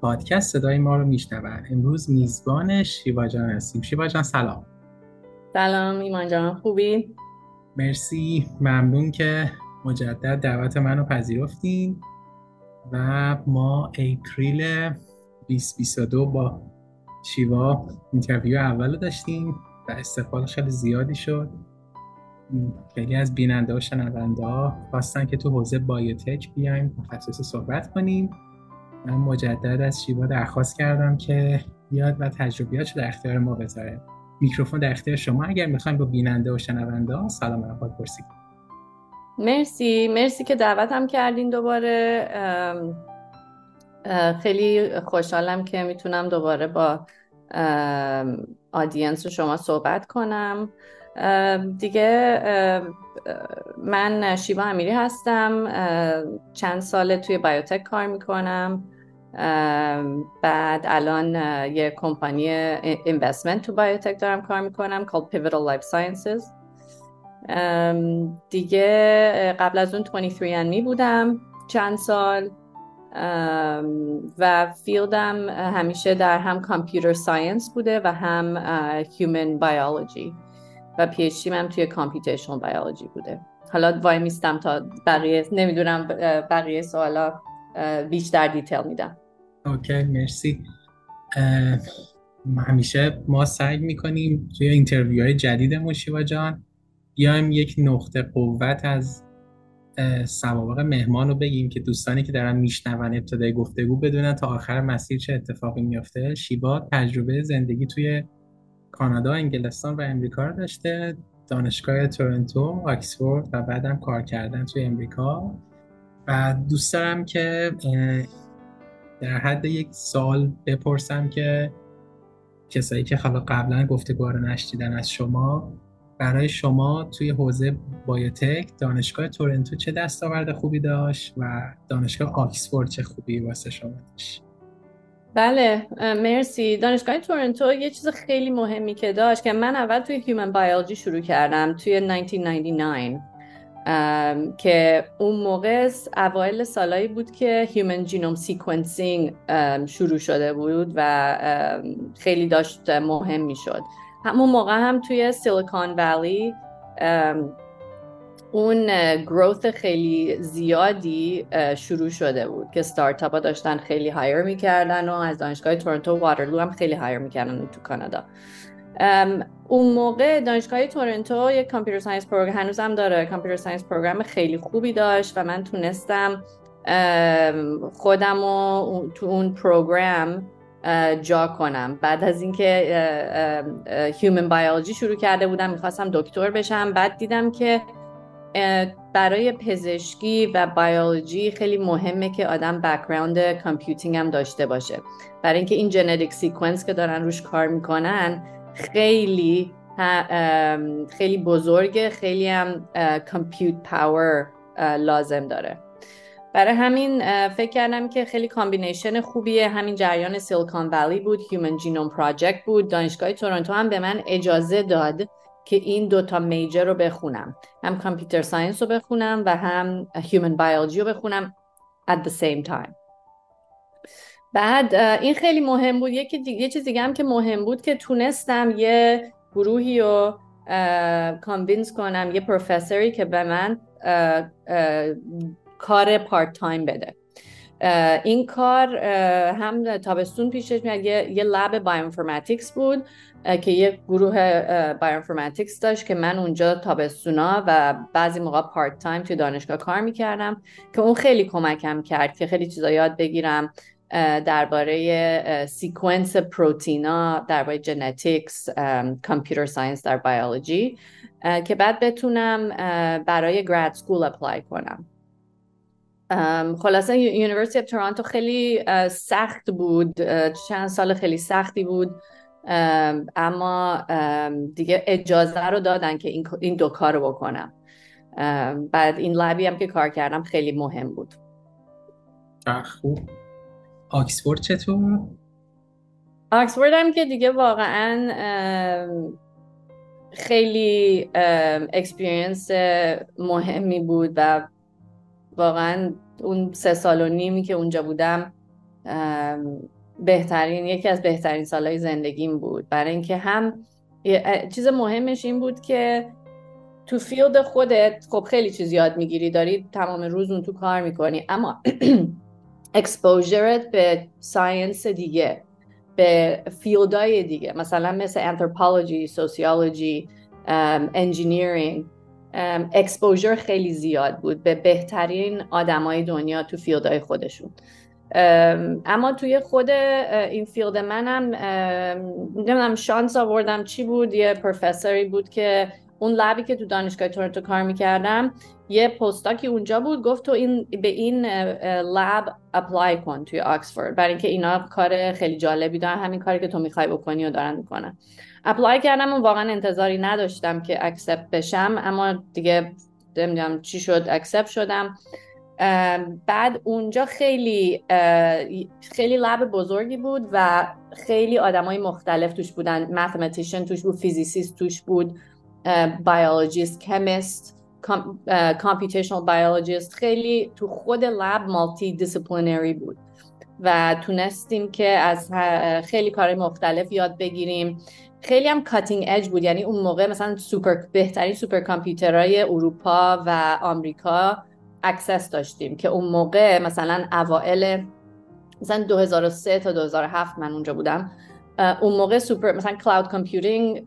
پادکست صدای ما رو میشنون امروز میزبان شیوا جان هستیم. شیوا جان سلام. سلام ایمان جان خوبی؟ مرسی. ممنون که مجدد دعوت منو پذیرفتین. و ما April 2022 با شیوا interview اول داشتیم و استقبال خیلی زیادی شد. خیلی از بیننده و شنونده ها خواستن که تو حوزه بایوتک بیایم تخصص صحبت کنیم. من مجدد از شیوا درخواست کردم که بیاد و تجربیاتش در اختیار ما بذاره. میکروفون در اختیار شما اگر می‌خوایم با بیننده و شنونده سلام احوال پرسید. مرسی. مرسی که دعوتم کردین دوباره. خیلی خوشحالم که می‌تونم دوباره با آدینس شما صحبت کنم. دیگه من شیوا امیری هستم. چند ساله توی بایوتک کار می‌کنم. بعد الان یه کمپانی اینوستمنت تو بایوتک دارم کار می‌کنم called Pivotal Life Sciences. دیگه قبل از اون 23andMe بودم چند سال. و field م همیشه در هم computer science بوده و هم human biology و PhD من توی computational biology بوده. حالا وای میستم تا بقیه نمی‌دونم بقیه سوالا بیشتر detail میدم. OK مرسی. همیشه ما سعی می‌کنیم توی interview های جدید شیوا جان بیایم یک نقطه قوت از سوابق مهمان رو بگیم که دوستانی که دارن میشنون ابتدای گفتگو بدونن تا آخر مسیر چه اتفاقی میافته. شیبا تجربه زندگی توی کانادا، انگلستان و امریکا رو داشته. دانشگاه تورنتو، آکسفورد و بعدم کار کردن توی امریکا. و دوست دارم که در حد یک سال بپرسم که کسایی که حالا قبلا گفتگو رو نشدیدن از شما برای شما توی حوزه biotech دانشگاه تورنتو چه دستاورد خوبی داشت و دانشگاه آکسفورد چه خوبی واسه شما داشت؟ بله مرسی. دانشگاه تورنتو یه چیز خیلی مهمی که داشت که من اول توی human biology شروع کردم توی 1999. که اون موقع اوایل سالایی بود که human genome sequencing شروع شده بود و خیلی داشت مهم می شد همون موقع هم توی سیلیکون ولی اون growth خیلی زیادی شروع شده بود که ستارتاپ ها داشتن خیلی hire می‌کردن و از دانشگاه تورنتو و واترلو هم خیلی hire می‌کردن تو کانادا. اون موقع دانشگاه تورنتو یک computer science program هنوزم داره computer science program خیلی خوبی داشت و من تونستم خودم رو تو اون program جا کنم. بعد از اینکه human biology شروع کرده بودم می‌خواستم دکتر بشم. بعد دیدم که برای پزشکی و بیولوژی خیلی مهمه که آدم background computing هم داشته باشه. برای اینکه این genetic sequence که دارن روش کار می‌کنن خیلی خیلی بزرگه خیلی هم compute power لازم داره. برای همین فکر کردم که خیلی combination خوبیه. همین جریان سیلیکون ولی بود Human Genome Project بود. دانشگاه تورنتو هم به من اجازه داد که این دوتا major رو بخونم. هم computer science رو بخونم و هم human biology رو بخونم at the same time. بعد این خیلی مهم بود. یکی یه چیز دیگه هم که مهم بود که تونستم یه گروهی رو convince کنم یه پروفسوری که به من کار part-time بده این کار هم تابستون پیشش میاد. یه, یه lab bioinformatics بود که یه گروه bioinformatics داشت که من اونجا تابستونا و بعضی موقع part-time توی دانشگاه کار می‌کردم که اون خیلی کمکم کرد که خیلی چیزا یاد بگیرم. درباره sequence پروتینا درباره genetics computer science در بیولوژی که بعد بتونم برای grad school apply کنم. خلاصه University تورانتو خیلی سخت بود. چند سال خیلی سختی بود. اما دیگه اجازه رو دادن که این دو کار رو بکنم. بعد این lab ی هم که کار کردم خیلی مهم بود. خوب. آکسفورد چطور؟ آکسفورد هم که دیگه واقعا خیلی experience مهمی بود و واقعا اون سه سال و نیمی که اونجا بودم بهترین یکی از بهترین سالهای زندگیم بود برای اینکه هم چیز مهمش این بود که تو field خودت خب خیلی چیز یاد می‌گیری داری تمام روز اون تو کار می‌کنی اما exposure ت به science دیگه به field های دیگه. مثلا مثل anthropology sociology engineering exposure خیلی زیاد بود به بهترین آدمای دنیا تو field های خودشون. اما توی خود این field منم نمی‌دونم شانس آوردم چی بود. یه پروفسوری بود که اون lab ی که تو دانشگاه تورنتو کار می‌کردم یه postdoc ی اونجا بود گفت تو این به این lab apply کن توی آکسفورد. برای اینکه اینا کار خیلی جالبی دارن همین کاری که تو می‌خوای بکنی و دارن می‌کنن. apply کردم و واقعا انتظاری نداشتم که accept بشم اما دیگه نمی‌دونم چی شد accept شدم. بعد اونجا خیلی خیلی lab بزرگی بود و خیلی آدمای مختلف توش بودن. mathematician توش بود physicist توش بود. biologist chemist computational biologist خیلی تو خود lab multidisciplinary بود. و تونستیم که از خیلی کار مختلف یاد بگیریم. خیلی هم cutting edge بود. یعنی اون موقع مثلا سوپر بهترین سوپر کامپیوترهای اروپا و آمریکا access داشتیم که اون موقع مثلا اوائل مثلا 2003 تا 2007 من اونجا بودم اون موقع سوپر مثلا cloud computing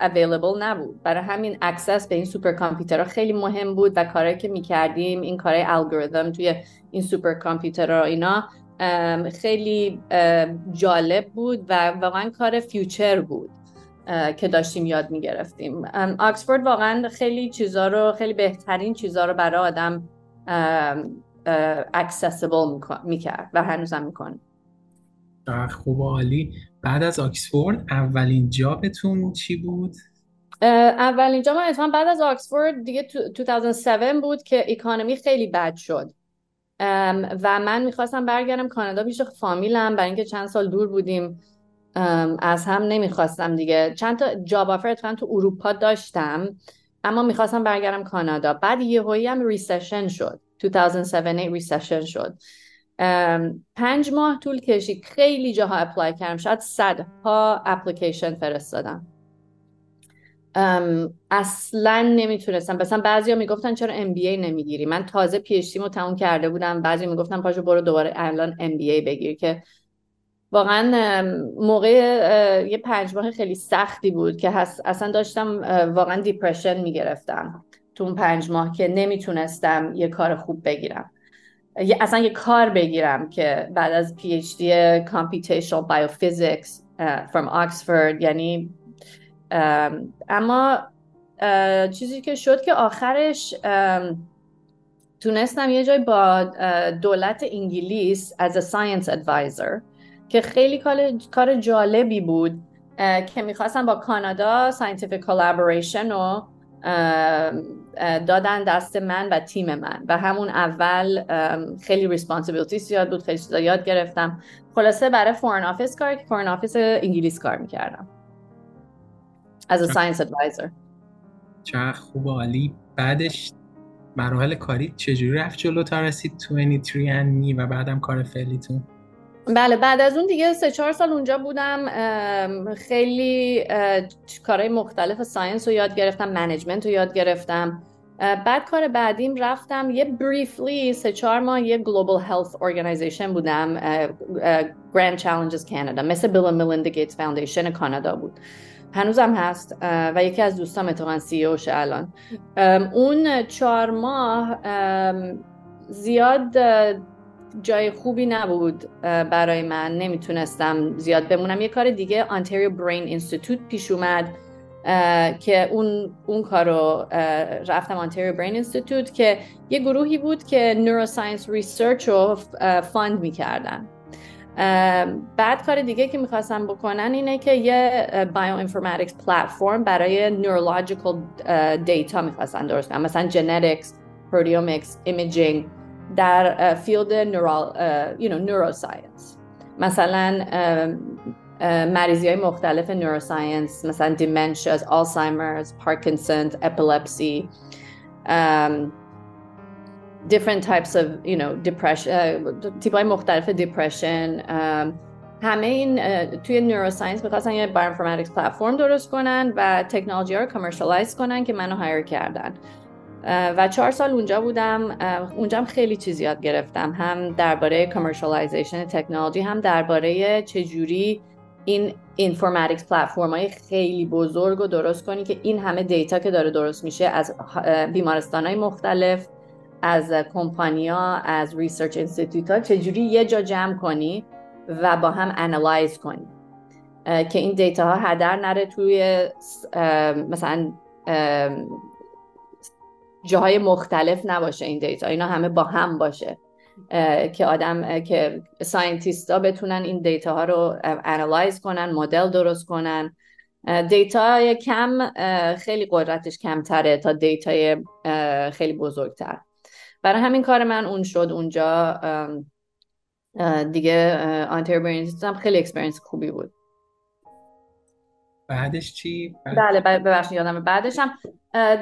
available نبود. برای همین access به این سوپر کامپیوترها خیلی مهم بود و کاری که می‌کردیم این کارهای الگوریتم توی این سوپر کامپیوترها اینا خیلی جالب بود و واقعا کار future بود که داشتیم یاد می‌گرفتیم. آکسفورد واقعا خیلی چیزا رو خیلی بهترین چیزا رو برای آدم accessible می‌کرد و هنوزم می‌کنه. خوب عالی. بعد از آکسفورد اولین job تون چی بود؟ اولین job من بعد از آکسفورد دیگه 2007 بود که economy خیلی بد شد. و من می‌خواستم برگردم کانادا پیش فامیلم. برای اینکه چند سال دور بودیم از هم نمی‌خواستم دیگه. چند تا job offer تو اروپا داشتم اما می‌خواستم برگردم کانادا. بعد یهویی هم recession شد. 2007 recession شد. پنج ماه طول کشید. خیلی جاها apply کردم. شاید صدها اپلیکیشن فرستادم. اصلا نمی‌تونستم. مثلا بعضیا می‌گفتن چرا MBA نمی‌گیری؟ من تازه PhD رو تموم کرده بودم. بعضی می‌گفتن پاشو برو دوباره الان MBA بگیر که واقعا موقع یه پنج ماه خیلی سختی بود که اصلا داشتم واقعا depression می‌گرفتم تو اون پنج ماه که نمی‌تونستم یه کار خوب بگیرم. اصلا یه کار بگیرم که بعد از PhD computational biophysics from Oxford یعنی اما چیزی که شد که آخرش تونستم یه جای با دولت انگلیس از a science advisor که خیلی کار جالبی بود که می‌خواستم با کانادا scientific collaboration رو دادن دست من و تیم من. و همون اول خیلی responsibility زیاد بود خیلی چیزا یاد گرفتم. خلاصه برای Foreign Office کار که Foreign Office انگلیس کار می‌کردم. as a science advisor. چه خوب عالی. بعدش مراحل کاری چجوری رفت جلو تا رسید 23 می و بعدم کار فعلیتون؟ بله بعد از اون دیگه سه چهار سال اونجا بودم خیلی کارهای مختلف science رو یاد گرفتم management رو یاد گرفتم. بعد کار بعدیم رفتم یه briefly سه چهار ماه یه global health organization بودم Grand Challenges Canada مثل Bill Melinda Gates Foundation کانادا بود. هنوزم هست و یکی از دوستام اتفاقا CEO شه الان. اون چهار ماه زیاد جای خوبی نبود برای من. نمی‌تونستم زیاد بمونم. یه کار دیگه Ontario Brain Institute پیش اومد که اون اون کارو رفتم Ontario Brain Institute که یه گروهی بود که neuroscience research رو fund می‌کردن. بعد کار دیگه که می‌خواستم بکنن اینه که یه bioinformatics platform برای neurological data می‌خواستن درست کنن. مثلا genetics proteomics imaging در field neural you know, neuroscience مثلا مریضی های مختلف neuroscience مثلا dementias Alzheimer's Parkinson epilepsy different types of you know depression type های مختلف depression همه این توی neuroscience می‌خواستن یه bioinformatics platform درست کنن و تکنولوژی ها رو commercialize کنن که منو hire کردن. و چهار سال اونجا بودم. اونجا هم خیلی چیز یاد گرفتم. هم درباره commercialization تکنولوژی هم درباره چجوری این informatics platform های خیلی بزرگ رو درست کنی که این همه data که داره درست میشه از بیمارستان های مختلف از کمپانیا از research institute ها چجوری یه جا جمع کنی و با هم analyze کنی. که این data ها هدر نره توی مثلا جاهای مختلف نباشه این data. اینا همه با هم باشه. که آدم که scientist ها بتونن این data ها رو analyze کنن مدل درست کنن. data کم خیلی قدرتش کمتره تا data خیلی بزرگتر. برای همین کار من اون شد اونجا. دیگه آنتر هم خیلی experience خوبی بود. بعدش چی؟ بله ببخشید یادم بعدش هم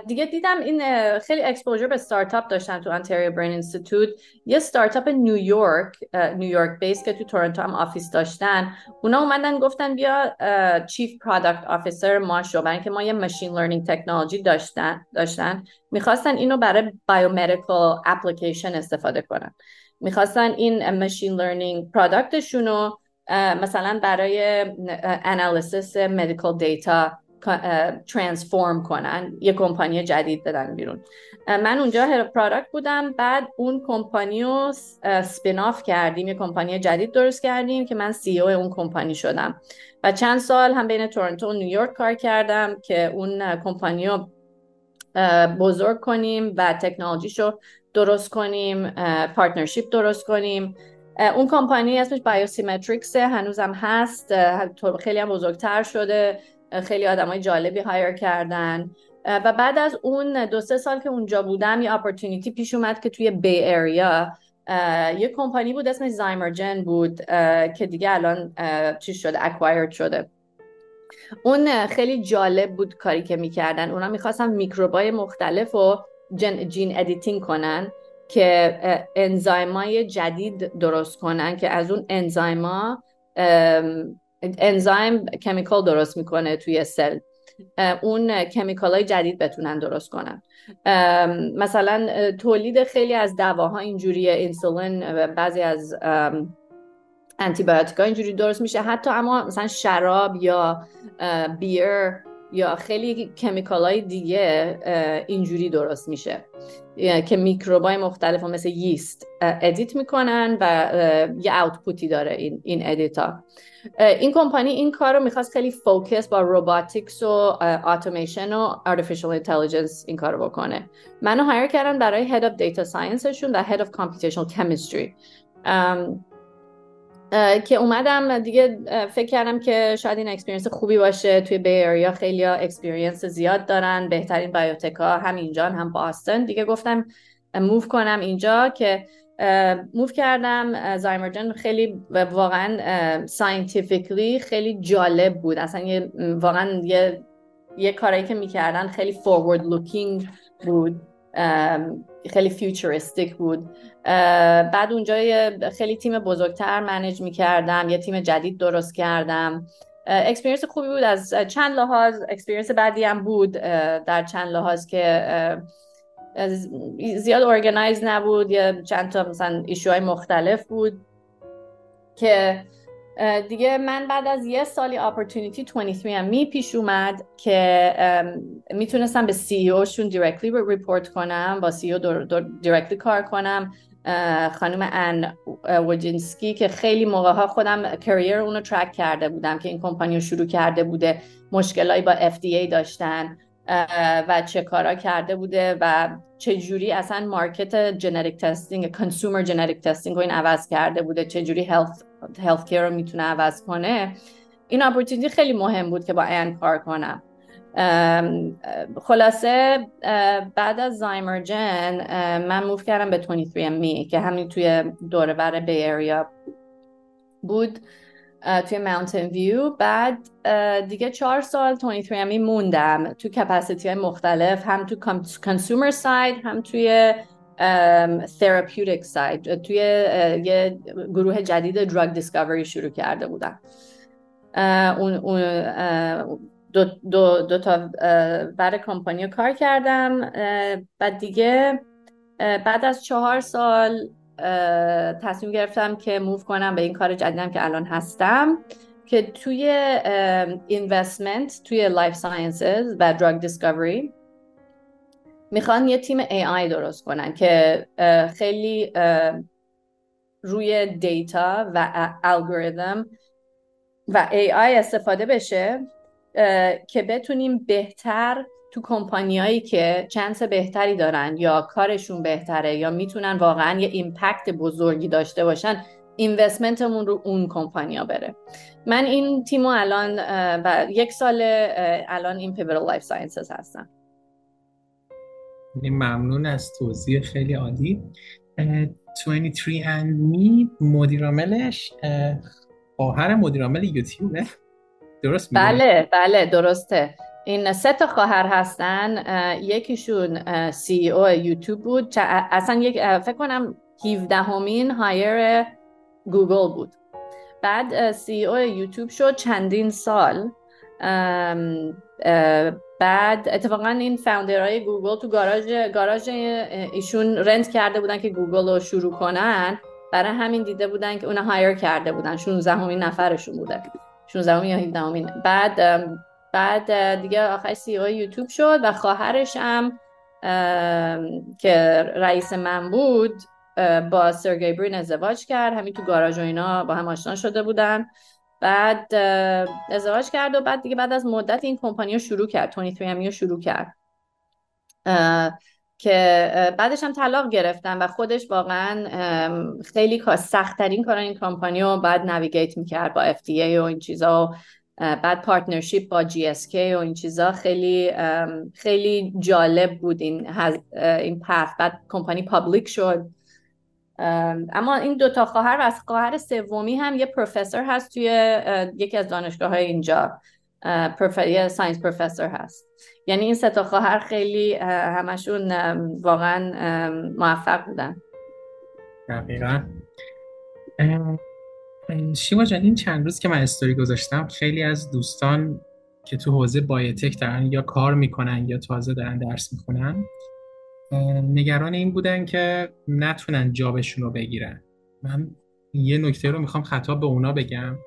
دیگه دیدم این خیلی exposure به استارتاپ داشتن تو Ontario Brain Institute یه استارتاپ نیویورک نیویورک based که تو تورنتو هم office داشتن. اونا اومدن گفتن بیا chief product officer ما شو. برای اینکه ما یه machine learning technology داشتن داشتن. می‌خواستن اینو برای biomedical application استفاده کنن. می‌خواستن این machine learning product شون رو مثلا برای analysis medical data transform کنن یه کمپانی جدید بدن بیرون. من اونجا head product بودم بعد اون کمپانی رو spin off کردیم یه کمپانی جدید درست کردیم که من CEO اون کمپانی شدم. و چند سال هم بین تورنتو و نیویورک کار کردم که اون کمپانی رو بزرگ کنیم و تکنولوژیشو درست کنیم partnership درست کنیم. اون کمپانی اسمش BioSymetrics هنوزم هست خیلی هم بزرگتر شده. خیلی های جالبی hire کردن. و بعد از اون دو سه سال که اونجا بودم یه opportunity پیش اومد که توی Bay Area یه کمپانی بود اسمش Zymergen بود که دیگه الان چی شده acquired شده. اون خیلی جالب بود کاری که می‌کردن. اونا می‌خواستن میکروبای مختلف و gene editing کنن که enzyme ای جدید درست کنن که از اون enzyme ا enzyme chemical درست می‌کنه توی cell. اون chemical های جدید بتونن درست کنن. مثلا تولید خیلی از دواها اینجوری انسولین بعضی از antibiotic اینجوری درست میشه. حتی اما مثلا شراب یا beer یا خیلی chemical های دیگه اینجوری درست میشه. که میکروبای مختلف مثل yeast edit می‌کنن و یه output ی داره این این edit این کمپانی این کار رو می‌خواست خیلی focus با robotics و اتوماسیون و artificial intelligence این کار رو بکنه. منو hire کردن برای head of data science شون و head of computational chemistry. که اومدم دیگه فکر کردم که شاید این experience خوبی باشه. توی Bay Area خیلی ها experience زیاد دارن بهترین biotech ا هم اینجا هم Boston ن دیگه گفتم move کنم اینجا که move کردم. Zymergen خیلی واقعا scientifically خیلی جالب بود. اصلا یه واقعا یه یه کارایی که می‌کردن خیلی forward looking بود. خیلی futuristic بود. بعد اونجا خیلی تیم بزرگتر manage می‌کردم یه تیم جدید درست کردم. experience خوبی بود از چند لحاظ. experience بدی هم بود در چند لحاظ که زیاد organize نبود. یا چند تا مثلا issue های مختلف بود که دیگه من بعد از یه سالی opportunity 23andMe پیش اومد که می‌تونستم به CEO شون directly report کنم با CEO directly کار کنم. خانم Anne Wojcicki که خیلی موقع ها خودم career اونو ترک کرده بودم که این کمپانی رو شروع کرده بوده مشکلایی با FDA داشتن و چه کارا کرده بوده و چه جوری اصلا market genetic testing consumer genetic testing رو این عوض کرده بوده چه جوری health care رو می‌تونه عوض کنه. این opportunity خیلی مهم بود که با Anne کار کنم. خلاصه بعد از Zymergen من move کردم به 23 می که همین توی دور و بر Bay Area بود توی Mountain View بعد دیگه چهار سال 23 می موندم. تو capacity های مختلف هم تو consumer side هم توی therapeutic side توی یه گروه جدید drug discovery شروع کرده بودم. اون, اون دو, دو, دو تا برای کمپانی کار کردم بعد دیگه بعد از چهار سال تصمیم گرفتم که move کنم به این کار جدیدم که الان هستم که توی investment توی life sciences و drug discovery می‌خوان یه تیم AI درست کنن که خیلی روی data و الگوریتم و AI استفاده بشه. که بتونیم بهتر تو کمپانیایی که chance بهتری دارن یا کارشون بهتره یا می‌تونن واقعا یه impact بزرگی داشته باشن investment مون رو اون کمپانیا بره. من این تیمو الان و یک سال الان این Pivotal Life Sciences هستم. ممنون از توضیح خیلی عالی. 23andMe مدیرعاملش خواهر مدیرامل یوتیوبه. درست بله بله درسته. این سه تا خواهر هستن. یکیشون CEO YouTube بود. اصلا یک فکر کنم 17 همین hire Google بود. بعد CEO YouTube شد چندین سال. بعد اتفاقا این founder های Google تو گاراژ گاراژ ایشون rent کرده بودن که گوگل رو شروع کنن. برای همین دیده بودن که اون hire کرده بودن. 16 همین نفرشون بوده. 16 یا 17 همین بعد بعد دیگه آخر CEO YouTube شد و خواهرش هم که رئیس من بود با سرگی برین ازدواج کرد. همین تو گاراژ و اینا با هم آشنا شده بودن. بعد ازدواج کرد و بعد دیگه بعد از مدت این کمپانی رو شروع کرد. 23 رو شروع کرد. که بعدش هم طلاق گرفتن و خودش واقعا خیلی سختترین کار این کمپانی رو بعد navigate می‌کرد با FDA و این چیزا بعد partnership با GSK و این چیزا. خیلی خیلی جالب بود این این path بعد کمپانی public شد. اما این دوتا خواهر و از خواهر سومی هم یه پروفسور هست توی یکی از دانشگاه های اینجا. یه science professor هست. یعنی این سه تا خواهر خیلی همشون واقعا موفق بودن. دقیقا. شیما جان این چند روز که من استوری گذاشتم خیلی از دوستان که تو حوزه بایوتک دارن یا کار می‌کنن یا تازه دارن درس می‌کنن نگران این بودن که نتونن جابشون رو بگیرن. من یه نکته رو می‌خوام خطاب به اونا بگم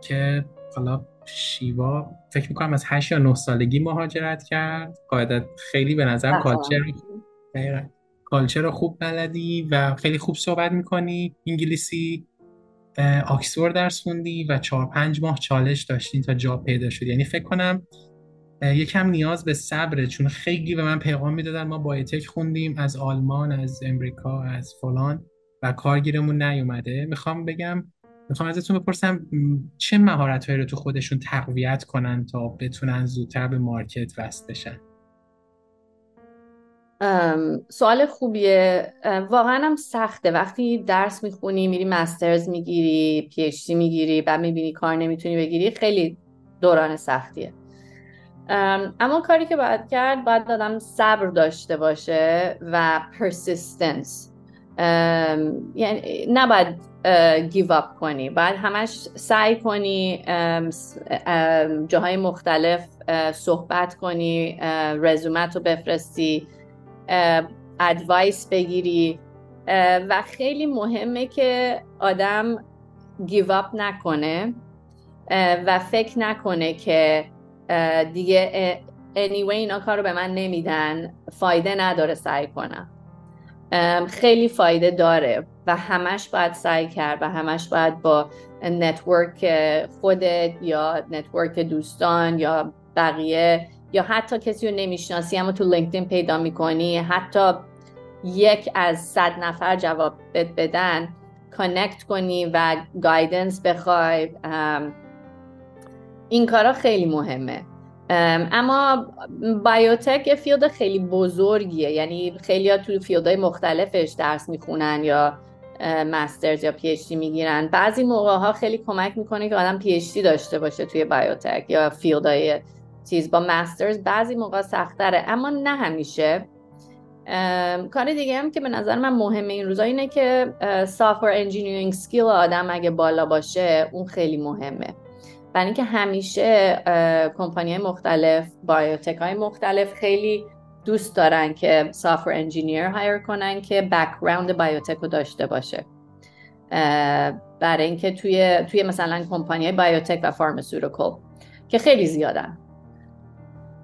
که حالا شیوا فکر می‌کنم از 8 یا 9 سالگی مهاجرت کرد. قاعدت خیلی به نظر کالچر کالچر خوب بلدی و خیلی خوب صحبت می‌کنی. انگلیسی آکسفورد درس خوندی و چهار پنج ماه چالش داشتین تا جا پیدا شد یعنی فکر کنم یکم نیاز به صبره چون خیلی به من پیغام می‌دادن ما بایوتک خوندیم از آلمان از امریکا از فلان و کارگیرمون نیومده. می‌خوام بگم می‌خوام ازتون بپرسم چه مهارت رو تو خودشون تقویت کنن تا بتونن زودتر به مارکت وست بشن؟ سوال خوبیه. واقعا هم سخته. وقتی درس می‌خونی میری masters می‌گیری PhD می‌گیری و می‌بینی کار نمی‌تونی بگیری خیلی دوران سختیه. اما کاری که باید کرد باید آدم صبر داشته باشه و persistence یعنی نباید give up کنی. باید همش سعی کنی جاهای مختلف صحبت کنی رزومت رو بفرستی advice بگیری. و خیلی مهمه که آدم give up نکنه و فکر نکنه که دیگه anyway اینا کار رو به من نمیدن فایده نداره سعی کنم. خیلی فایده داره و همش باید سعی کرد و همش باید با network خودت یا network دوستان یا بقیه یا حتی کسی رو نمی‌شناسی اما تو LinkedIn پیدا می‌کنی حتی یک از صد نفر جواب بدن connect کنی و guidance بخوای این کارا خیلی مهمه. اما biotech یه field خیلی بزرگیه. یعنی خیلی ها تو field های مختلفش درس می‌خونن یا masters یا PhD می‌گیرن. بعضی موقع ها خیلی کمک می‌کنه که آدم PhD داشته باشه توی biotech یا field های چیز با masters. بعضی موقع سختره اما نه همیشه. کار دیگه هم که به نظر من مهمه این روزا اینه که software engineering skill آدم اگه بالا باشه اون خیلی مهمه. برای اینکه همیشه کمپانی مختلف biotech های مختلف خیلی دوست دارن که software engineer hire کنن که background biotech رو داشته باشه. برای اینکه توی توی مثلا company biotech و pharmaceutical که خیلی زیادن.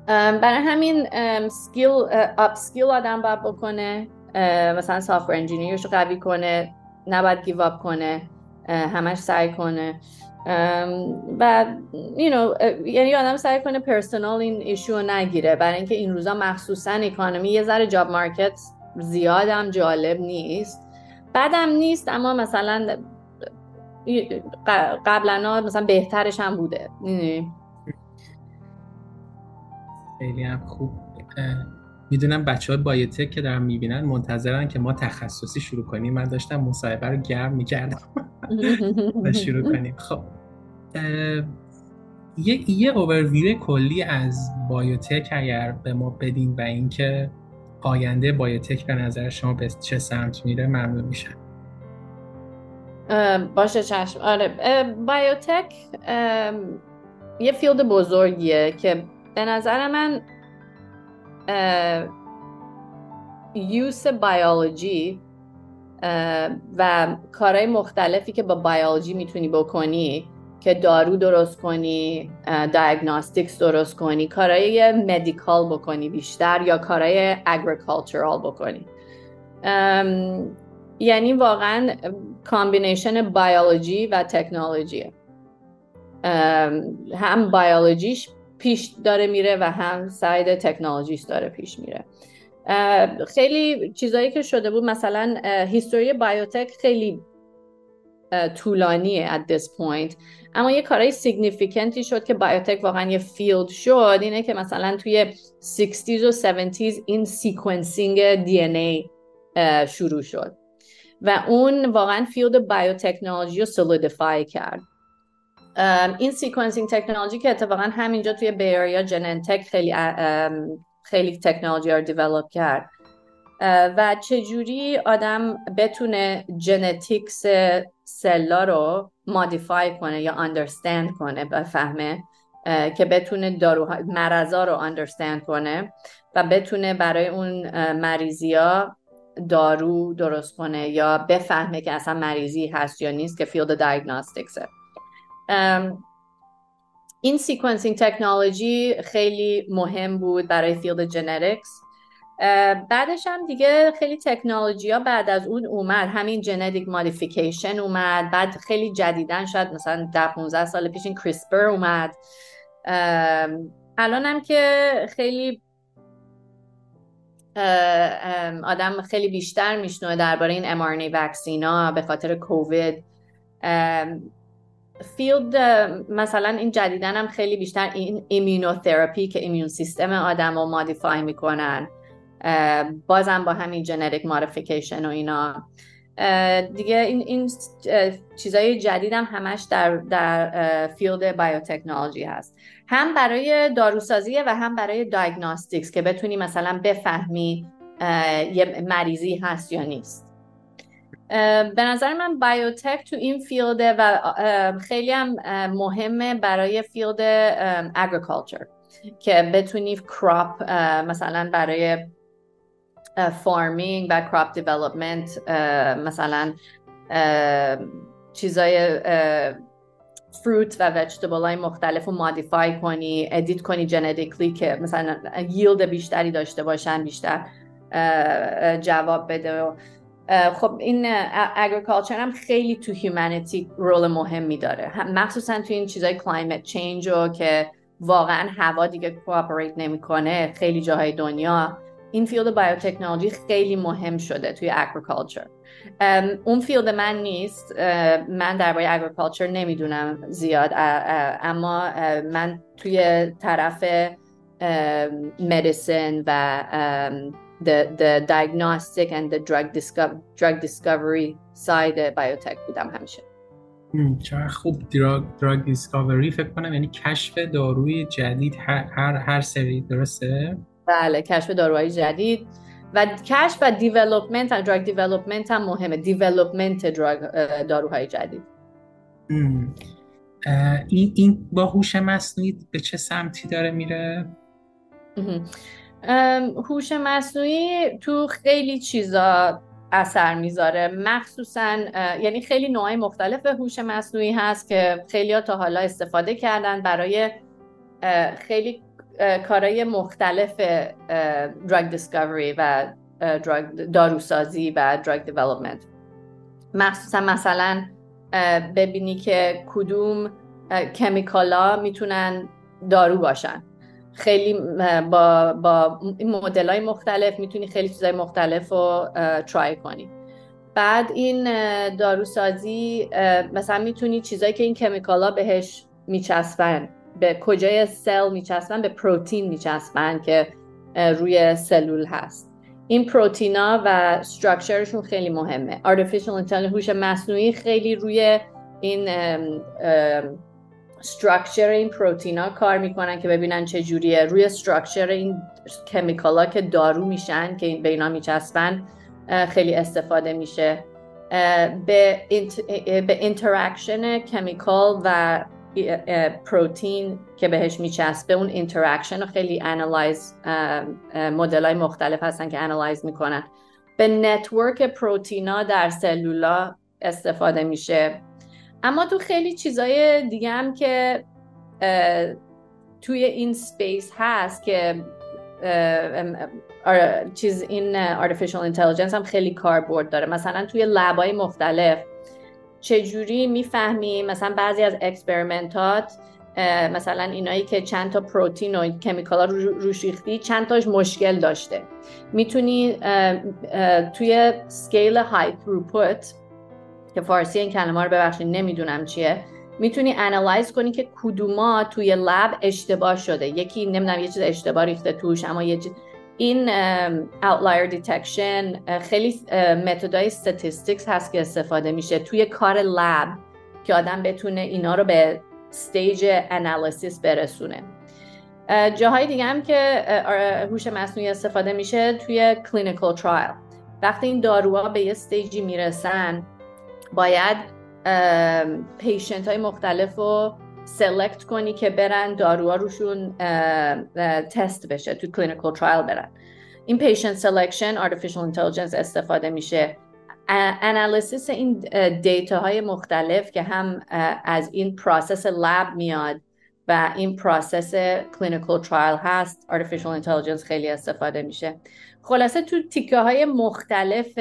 برای همین skill up skill آدم باید بکنه مثلا software engineerش رو قوی کنه نباید give up کنه همش سعی کنه. و you know, یعنی آدم سعی کنه personal این issue رو نگیره. برای اینکه این روزا مخصوصا economy یه ذره job market زیادم جالب نیست. بعدم نیست اما مثلا قبلا مثلا بهترش هم بوده. خیلی هم خوب. می‌دونم بچه های بایوتک که دارن می‌بینن منتظرن که ما تخصصی شروع کنیم. من داشتم مصاحبه رو گرم می‌کردم. و شروع کنیم. خب. یه اوورویو کلی از بایوتک اگر به ما بدین و اینکه آینده بایوتک به نظر شما به چه سمت میره ممنون میشم. باشه چشم. آره بایوتک یه field بزرگیه که به نظر من use biology و کارهای مختلفی که با بیولوژی می‌تونی بکنی که دارو درست کنی diagnostics درست کنی کارهای medical بکنی بیشتر یا کارهای agricultural بکنی. یعنی واقعا combination biology و تکنولوژی هم biologyش پیش داره میره و هم side technologyش داره پیش میره. خیلی چیزایی که شده بود مثلا history biotech خیلی طولانیه at this point. اما یه کارهای significantی شد که biotech واقعا یه field شد اینه که مثلا توی 60s و 70s این sequencing DNA شروع شد. و اون واقعا field biotechnology رو solidify کرد. این sequencing technology که اتفاقا همینجا توی Bay Area Genentech خیلی خیلی تکنولوژی رو develop کرد. و چجوری آدم بتونه genetics سلا رو modify کنه یا understand کنه بفهمه که بتونه دارو مرضا رو understand کنه و بتونه برای اون مریضی ها دارو درست کنه یا بفهمه که اصلا مریضی هست یا نیست که field diagnosticsه این sequencing technology خیلی مهم بود برای field genetics بعدش هم دیگه خیلی تکنولوژی ها بعد از اون اومد. همین genetic modification اومد. بعد خیلی جدیدن شد مثلا ده 15 سال پیش این CRISPR اومد. الان هم که خیلی آدم خیلی بیشتر میشنوه درباره این mRNA وکسینا به خاطر کووید. field مثلا این جدیدن هم خیلی بیشتر این ایمونوتراپی که immune system آدم رو modify می‌کنن. بازم با همین genetic modification و اینا. دیگه این, این چیزای جدید هم همش در, در field biotechnology هست. هم برای داروسازی و هم برای diagnostics که بتونی مثلا بفهمی یه مریضی هست یا نیست. به نظر من biotech تو این fieldه و خیلی هم مهمه برای field agriculture که بتونی crop مثلا برای farming و crop development مثلا چیزای fruit و vegetable های مختلف رو modify کنی edit کنی genetically که مثلا yield بیشتری داشته باشن بیشتر جواب بده. و خب این agriculture هم خیلی تو humanity role مهمی داره. مخصوصا تو این چیزای climate change رو که واقعا هوا دیگه cooperate نمی‌کنه خیلی جاهای دنیا این field biotechnology خیلی مهم شده توی agriculture اون field من نیست. من درباره agriculture نمی‌دونم زیاد اما من توی طرف medicine و the, the diagnostic and the drug, discover, drug discovery side biotech بودم همیشه. چرا خوب. drug, drug discovery فکر کنم یعنی کشف داروی جدید هر, هر, هر سری درسته؟ بله کشف داروهای جدید و کشف و development و drug development هم مهمه. development drug داروهای جدید. این, این با هوش مصنوعی به چه سمتی داره میره؟ هوش مصنوعی تو خیلی چیزا اثر می‌ذاره. مخصوصا یعنی خیلی نوعای مختلف هوش مصنوعی هست که خیلی تا حالا استفاده کردن برای خیلی کارهای مختلف دراگ دیسکاوری و داروسازی و دراگ دیولپمنت مخصوصا مثلا ببینی که کدوم کمیکالا می‌تونن دارو باشن. خیلی با, با مدل های مختلف می‌تونی خیلی چیزای مختلف رو ترای کنی. بعد این داروسازی مثلا می‌تونی چیزایی که این کمیکالا بهش میچسبن به کجای سل میچسبن به پروتین میچسبن که روی سلول هست. این پروتینا و استراکچرشون خیلی مهمه. Artificial intelligence هوش مصنوعی خیلی روی این استراکچر این پروتینا کار می‌کنن که ببینن چه جوریه. روی استراکچر این کمیکالا که دارو میشن که این بینا میچسبن خیلی استفاده میشه. به, به interaction chemical و پروتین که بهش میچسبه اون interaction رو خیلی analyze مدل های مختلف هستن که analyze می‌کنن. به network پروتینا در سلولا استفاده میشه. اما تو خیلی چیزای دیگه هم که توی این space هست که چیز این artificial intelligence هم خیلی کاربرد داره. مثلا توی lab ای مختلف چجوری می‌فهمی؟ مثلا بعضی از experiment ات مثلا اینایی که چند تا پروتین و chemical ا رو روش ریختی چند تاش مشکل داشته. می‌تونی توی scale های throughput که فارسی این کلمه رو ببخشید نمی‌دونم چیه می‌تونی analyze کنی که کدوما توی lab اشتباه شده. یکی نمی‌دونم یه چیز اشتباه ریخته توش اما یه این outlier detection خیلی method ای statistics هست که استفاده میشه توی کار lab که آدم بتونه اینا رو به stage analysis برسونه. جاهای دیگه هم که هوش مصنوعی استفاده میشه توی clinical trial. وقتی این داروها به یه stage ی می‌رسن باید patient های مختلف رو select کنی که برن داروها روشون تست بشه تو clinical trial برن. این patient selection artificial intelligence استفاده میشه. analysis این data های مختلف که هم از این process lab میاد و این process clinical trial هست artificial intelligence خیلی استفاده میشه. خلاصه تو تیکه های مختلف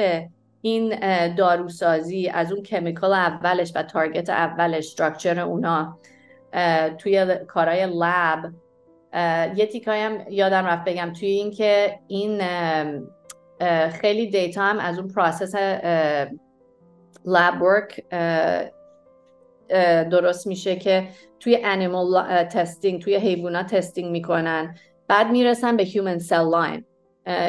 این داروسازی از اون chemical اولش و target اولش structure اونا توی کارهای lab یه تیکایی هم یادم رفت بگم. توی این که این خیلی data هم از اون process lab work درست میشه که توی animal testing توی حیوانات testing می‌کنن. بعد می‌رسن به human cell line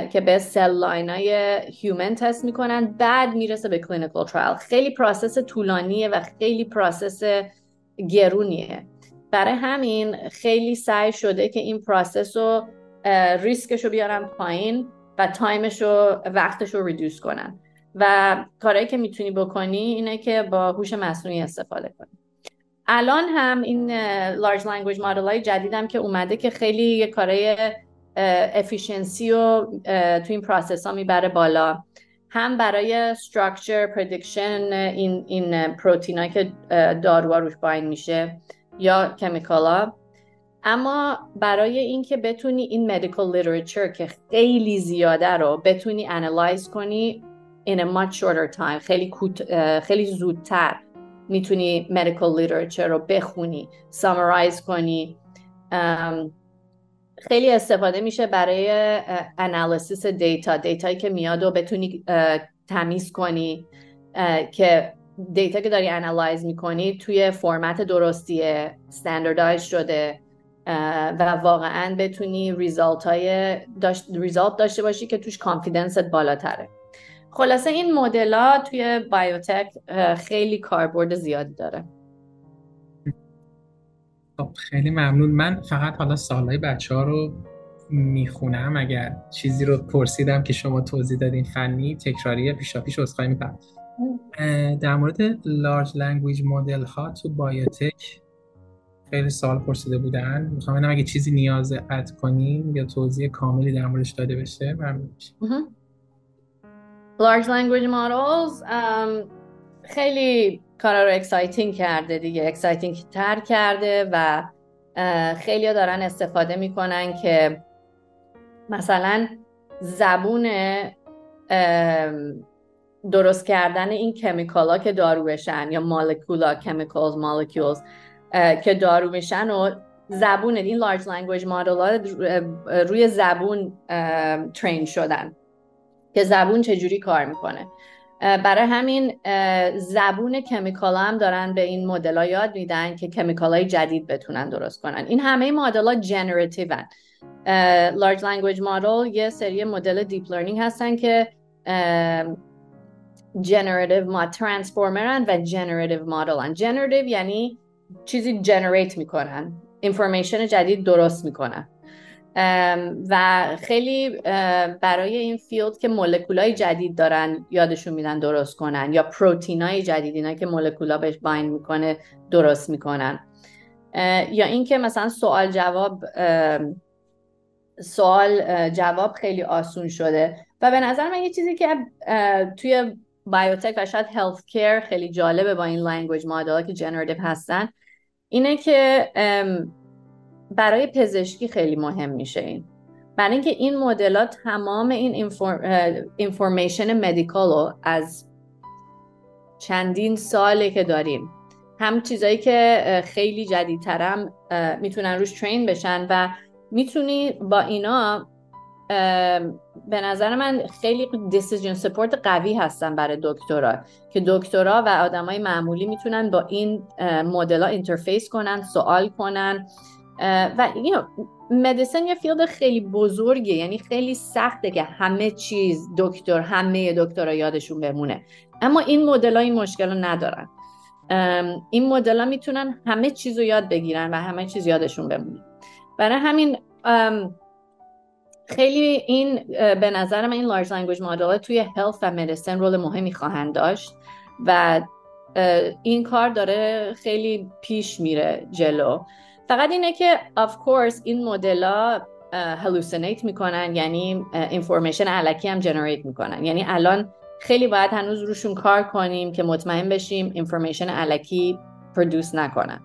که به cell line های human تست می‌کنن. بعد می‌رسه به clinical trial خیلی process طولانیه و خیلی process گرونیه. برای همین خیلی سعی شده که این process رو ریسکش رو بیارن پایین و time ش رو وقتش رو reduce کنن. و کارهایی که می‌تونی بکنی اینه که با هوش مصنوعی استفاده کنی. الان هم این large language model های جدیدم که اومده که خیلی کارهای efficiency رو تو این process ها می‌بره بالا. هم برای structure prediction این این پروتین که داروها روش bind میشه. یا chemical ا اما برای اینکه بتونی این medical literature که خیلی زیاده رو بتونی analyze کنی in a much shorter time خیلی خیلی زودتر می‌تونی medical literature رو بخونی summarize کنی. خیلی استفاده میشه برای analysis data data یی که میاد و بتونی تمیز کنی که data که داری analyze می‌کنی توی فرمت درستیه standardize شده و واقعا بتونی result های داشت، result داشته باشی که توش confidence ت بالاتره. خلاصه این مدل توی biotech خیلی کاربرد زیادی داره. خب خیلی ممنون. من فقط حالا سوالهای بچه ها رو می‌خونم. اگر چیزی رو پرسیدم که شما توضیح دادین فنی تکراری پیشا پیش عذرخواهی می‌کنم. در مورد large language model ها تو biotech خیلی سوال پرسیده بودن. می‌خوام ببینم اگه چیزی نیاز add کنیم یا توضیح کاملی در موردش داده بشه ممنون Large language models um, خیلی کارا رو exciting کرده دیگه exciting تر کرده و خیلی دارن استفاده می‌کنن که مثلا زبون درست کردن این chemical ا که دارو بشن یا molecule ا chemicals molecules که دارو میشن و زبون این large language model روی زبون train شدن که زبون چجوری کار می‌کنه. برای همین زبون chemical هم دارن به این مدل ها یاد میدن که chemical های جدید بتونن درست کنن. این همه مدل ها generative large language model یه سری model deep learning هستن که generative ما transformer ن و generative model ن generative یعنی چیزی generate می‌کنن. information جدید درست می‌کنن. و خیلی برای این field که مولکولای جدید دارن یادشون میدن درست کنن یا پروتین های جدید اینا که مولکولا بهش bind می‌کنه درست می‌کنن. یا اینکه مثلا سوال جواب سوال جواب خیلی آسون شده. و به نظر من یه چیزی که توی biotech و شاید healthcare خیلی جالبه با این language model که generative هستن. اینه که برای پزشکی خیلی مهم میشه این. برای اینکه این مدلات تمام این information medical رو از چندین ساله که داریم هم چیزایی که خیلی جدیدترم می‌تونن روش train بشن و می‌تونی با اینا به نظر من خیلی decision support قوی هستن برای دکترا که دکترا و آدمای معمولی می‌تونن با این مدل ها interface کنن سوال کنن. و you medicine یه field خیلی بزرگه یعنی خیلی سخته که همه چیز دکتر همه دکترها یادشون بمونه. اما این مدل ها این مشکل رو ندارن. این مدل ها می‌تونن همه چیز رو یاد بگیرن و همه چیز یادشون بمونه. برای همین خیلی این به نظر من این large language model توی health و medicine role مهمی خواهند داشت و این کار داره خیلی پیش میره جلو. فقط اینه که of course این مدل hallucinate می‌کنن یعنی information الکی هم generate می‌کنن. یعنی الان خیلی باید هنوز روشون کار کنیم که مطمئن بشیم information الکی produce نکنن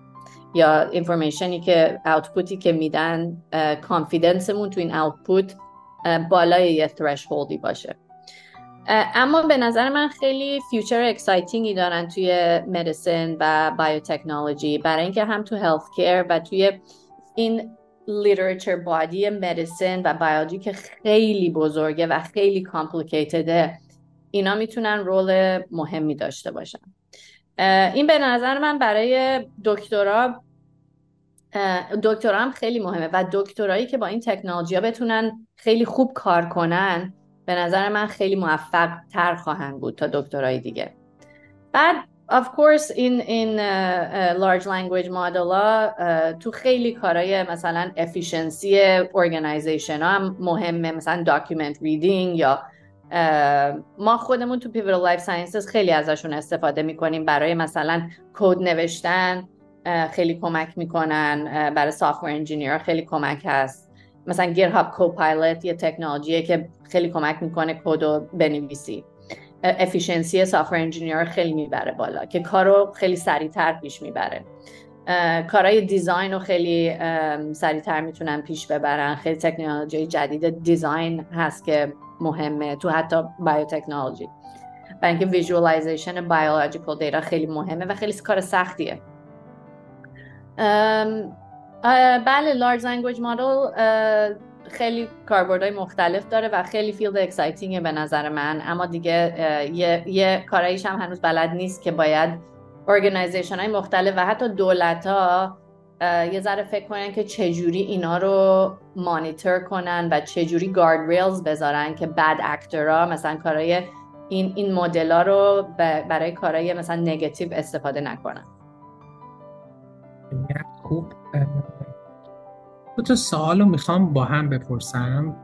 یا information ی که output ی که میدن confidence مون تو این output بالای یه threshold ی باشه. اما به نظر من خیلی future exciting ی دارن توی medicine و biotechnology برای اینکه هم تو healthcare و توی این literature body medicine و بیولوژی که خیلی بزرگه و خیلی complicated ه اینا می‌تونن رول مهمی داشته باشن. این به نظر من برای دکترا دکترا هم خیلی مهمه و دکترایی که با این تکنولوژی ها بتونن خیلی خوب کار کنن به نظر من خیلی موفق تر خواهند بود تا دکترای دیگه. بعد of course این این large language model ها تو خیلی کارهای مثلا efficiency organization ها هم مهمه مثلا document reading یا ما خودمون تو pivotal life sciences خیلی ازشون استفاده می‌کنیم برای مثلا کد نوشتن. خیلی کمک می‌کنن برای software engineer خیلی کمک هست. مثلا GitHub Copilot یه تکنولوژیه که خیلی کمک می‌کنه کد رو بنویسی. efficiency software engineer خیلی می‌بره بالا که کارو خیلی سریعتر پیش می‌بره. کارهای design رو خیلی سریعتر می‌تونن پیش ببرن. خیلی تکنولوژی جدید design هست که مهمه تو حتی biotechnology برای اینکه visualization biological data خیلی مهمه و خیلی کار سختیه. بله large language model خیلی کاربردهای مختلف داره و خیلی field exciting ه به نظر من. اما دیگه یه, یه کاراییش هم هنوز بلد نیست که باید organization های مختلف و حتی دولت ها یه ذره فکر کنن که چجوری اینا رو مانیتور کنن و چجوری guardrails بذارن که bad actor ها مثلا کارای این این مدل رو برای کارهای مثلا نگتیو استفاده نکنن. خوب دو تا سوال رو می‌خوام با هم بپرسم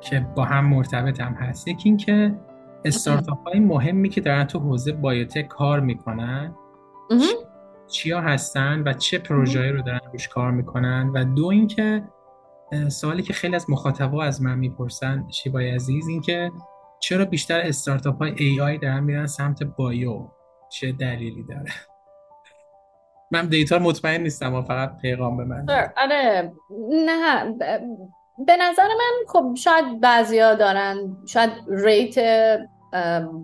که با هم مرتبط هم هست. یکی این که استارتاپ های مهمی که دارن تو حوزه بایوتک کار می‌کنن چیا هستن و چه پروژه‌ای رو دارن روش کار می‌کنن؟ و دو اینکه سوالی که خیلی از مخاطبا از من می‌پرسن شیوای عزیز اینکه چرا بیشتر استارتاپ های AI دارن میرن سمت bio؟ چه دلیلی داره؟ من data مطمئن نیستم فقط پیغام به من. آره. نه. به نظر من خب شاید بعضیا دارن شاید rate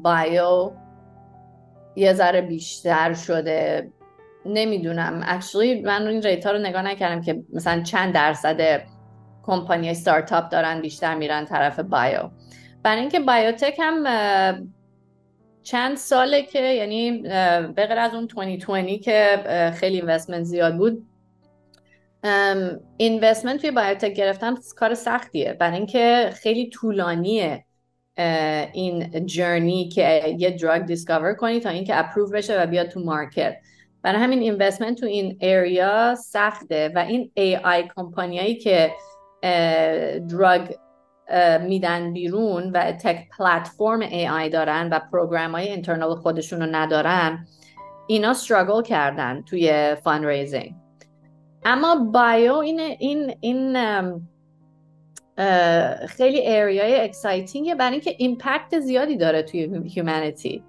bio یه ذره بیشتر شده. نمی‌دونم. actually من این rate ها رو نگاه نکردم که مثلا چند درصد company startup دارن بیشتر میرن طرف bio. برای اینکه biotech هم چند ساله که یعنی بغیر از اون 2020 که خیلی investment زیاد بود investment توی biotech گرفتن کار سختیه. برای اینکه خیلی طولانیه این journey که یه drug discover کنی تا اینکه approve بشه و بیاد تو market برای همین investment تو این area سخته و این AI company هایی که drug میدن بیرون و tech platform AI دارن و program های internal خودشون رو ندارن اینا struggle کردن توی fundraising اما bio این این این خیلی area ی exciting ه برای اینکه impact زیادی داره توی humanity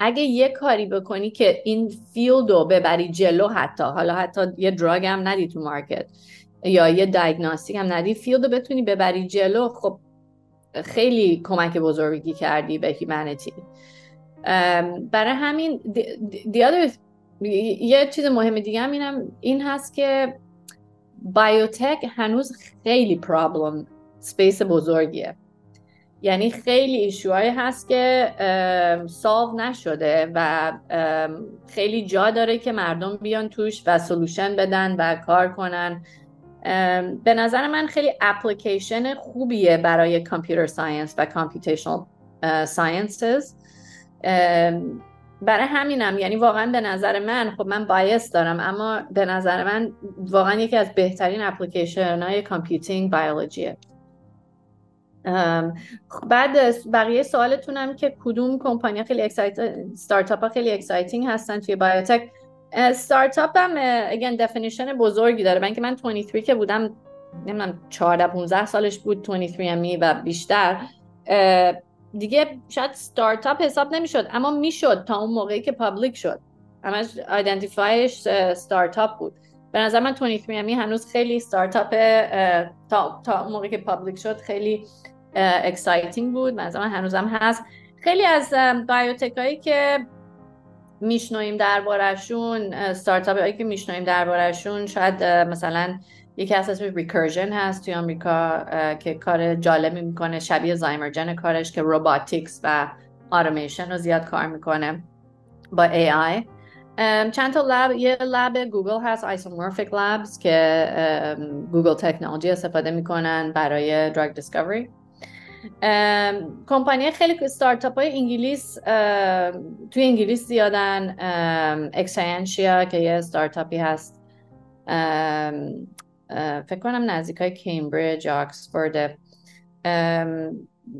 اگه یه کاری بکنی که این field رو ببری جلو حتی حالا حتی یه drug هم ندی تو market یا یه diagnostic هم ندی field رو بتونی ببری جلو. خب خیلی کمک بزرگی کردی به humanity برای همین دی یه چیز مهم دیگه هم اینم این هست که biotech هنوز خیلی problem space بزرگیه. یعنی خیلی issue هایی هست که solve نشده و خیلی جا داره که مردم بیان توش و solution بدن و کار کنن. به نظر من خیلی اپلیکیشن خوبیه برای computer science و computational sciences. برای همینم یعنی واقعا به نظر من خب من bias دارم اما به نظر من واقعا یکی از بهترین اپلیکیشن های computing biology ه بعد بقیه سوالتونم که کدوم کمپانی خیلی excite startup ها خیلی exciting هستن توی biotech startup هم again definition بزرگی داره. من که من 23 که بودم نمی‌دونم 14 15 سالش بود 23 امی و بیشتر. دیگه شاید ستارتاپ حساب نمی‌شد اما می‌شد تا اون موقعی که public شد. همش identify ش startup بود. به نظر من 23 امی هنوز خیلی ستارتاپ تا, تا اون موقعی که public شد خیلی exciting بود. به نظر من هنوزم هست. خیلی از biotech هایی که میشنویم دربارشون استارتاپ هایی که میشنویم دربارشون شاید مثلا یکی از اسمش Recursion هست توی آمریکا که کار جالبی می‌کنه شبیه Zymergen کارش که robotics و آرمیشن رو زیاد کار می‌کنه با AI چند تا lab یه lab Google هست Isomorphic Labs که گوگل تکنولوژی استفاده می‌کنن برای drug discovery company خیلی ستارتاپ های انگلیس توی انگلیس زیادن. Exscientia که یه ستارتاپی هست. فکر کنم نزدیک های کمبریج آکسفورد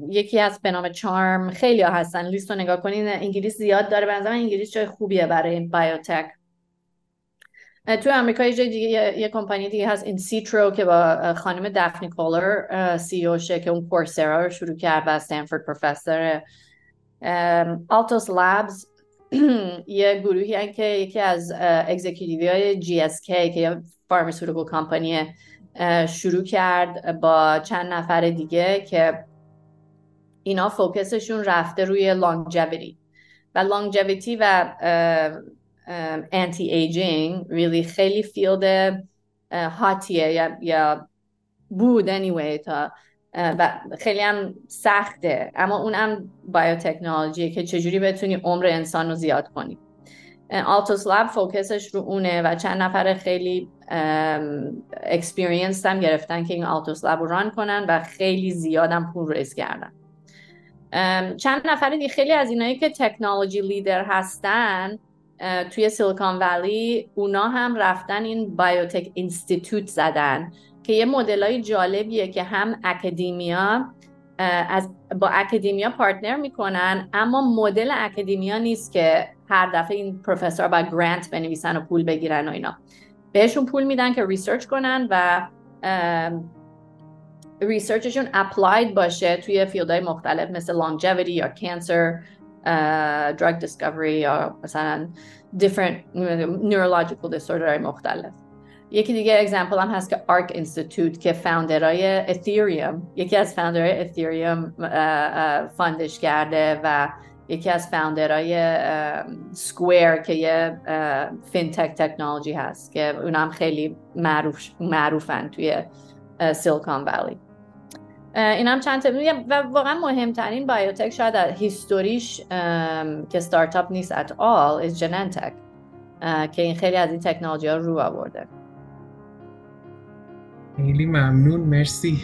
یکی هست به نام CHARM خیلی ها هستن. لیست رو نگاه کنین انگلیس زیاد داره. به انگلیس جای خوبیه برای biotech توی آمریکا یه دیگه یه, کمپانی دیگه هست insitro که با خانم Daphne Koller CEO شه که اون Coursera رو شروع کرد و Stanford professor Altos Labs یه گروهی هن که یکی از executive های GSK که یه pharmaceutical کمپانی شروع کرد با چند نفر دیگه که اینا focus شون رفته روی longevity و longevity و anti-aging really خیلی field hot ایه یا, یا بود anyway تا و خیلی هم سخته. اما اون هم biotechnology ه که چجوری بتونی عمر انسان رو زیاد کنی. Altos Lab focus ش رو اونه و چند نفر خیلی experienced هم گرفتن که این Altos Lab رو run کنن و خیلی زیاد هم پول raise کردن. چند نفر دیگه خیلی از اینایی که technology leader هستن توی Silicon Valley اونا هم رفتن این biotech institute زدن که یه مدل جالبیه که هم academia از با academia partner می‌کنن اما مدل academia نیست که هر دفعه این پروفسور با grant بنویسن و پول بگیرن و اینا. بهشون پول میدن که research کنن و research شون applied باشه توی field های مختلف مثل longevity یا cancer. Drug discovery یا مثلا different neurological disorder مختلف. یکی دیگه example هم هست که Arc Institute که founder ای Ethereum یکی از founder ای Ethereum fund ش کرده و یکی از founder ای Square که یه fintech technology هست که اونا هم خیلی معروف معروفن توی سیلیکون ولی این هم چند و واقعا مهمترین بایوتک شاید هیستوریش که ستارتاپ نیست ات آل از جننتک که این خیلی از این تکنولوژی ها رو آورده. خیلی ممنون. مرسی.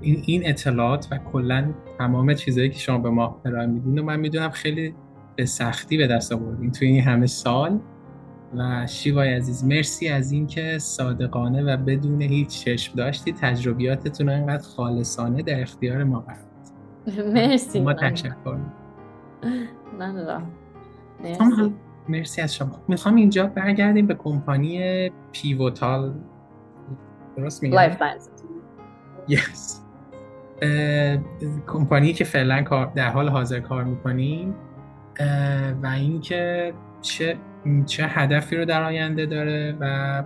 این این اطلاعات و کلا تمام چیزهایی که شما به ما ارائه میدین و من می‌دونم خیلی به سختی به دست آوردین توی این همه سال. و شیوای عزیز مرسی از اینکه صادقانه و بدون هیچ چشم داشتی. تجربیاتتون انقدر خالصانه در اختیار ما قرار مرسی ما تشکر مرسی. مرسی از شما. می‌خوام اینجا برگردیم به کمپانی Pivotal. درست میگم؟ Life Sciences کمپانی که فعلا در حال حاضر کار می‌کنیم. و اینکه چه چه هدفی رو در آینده داره و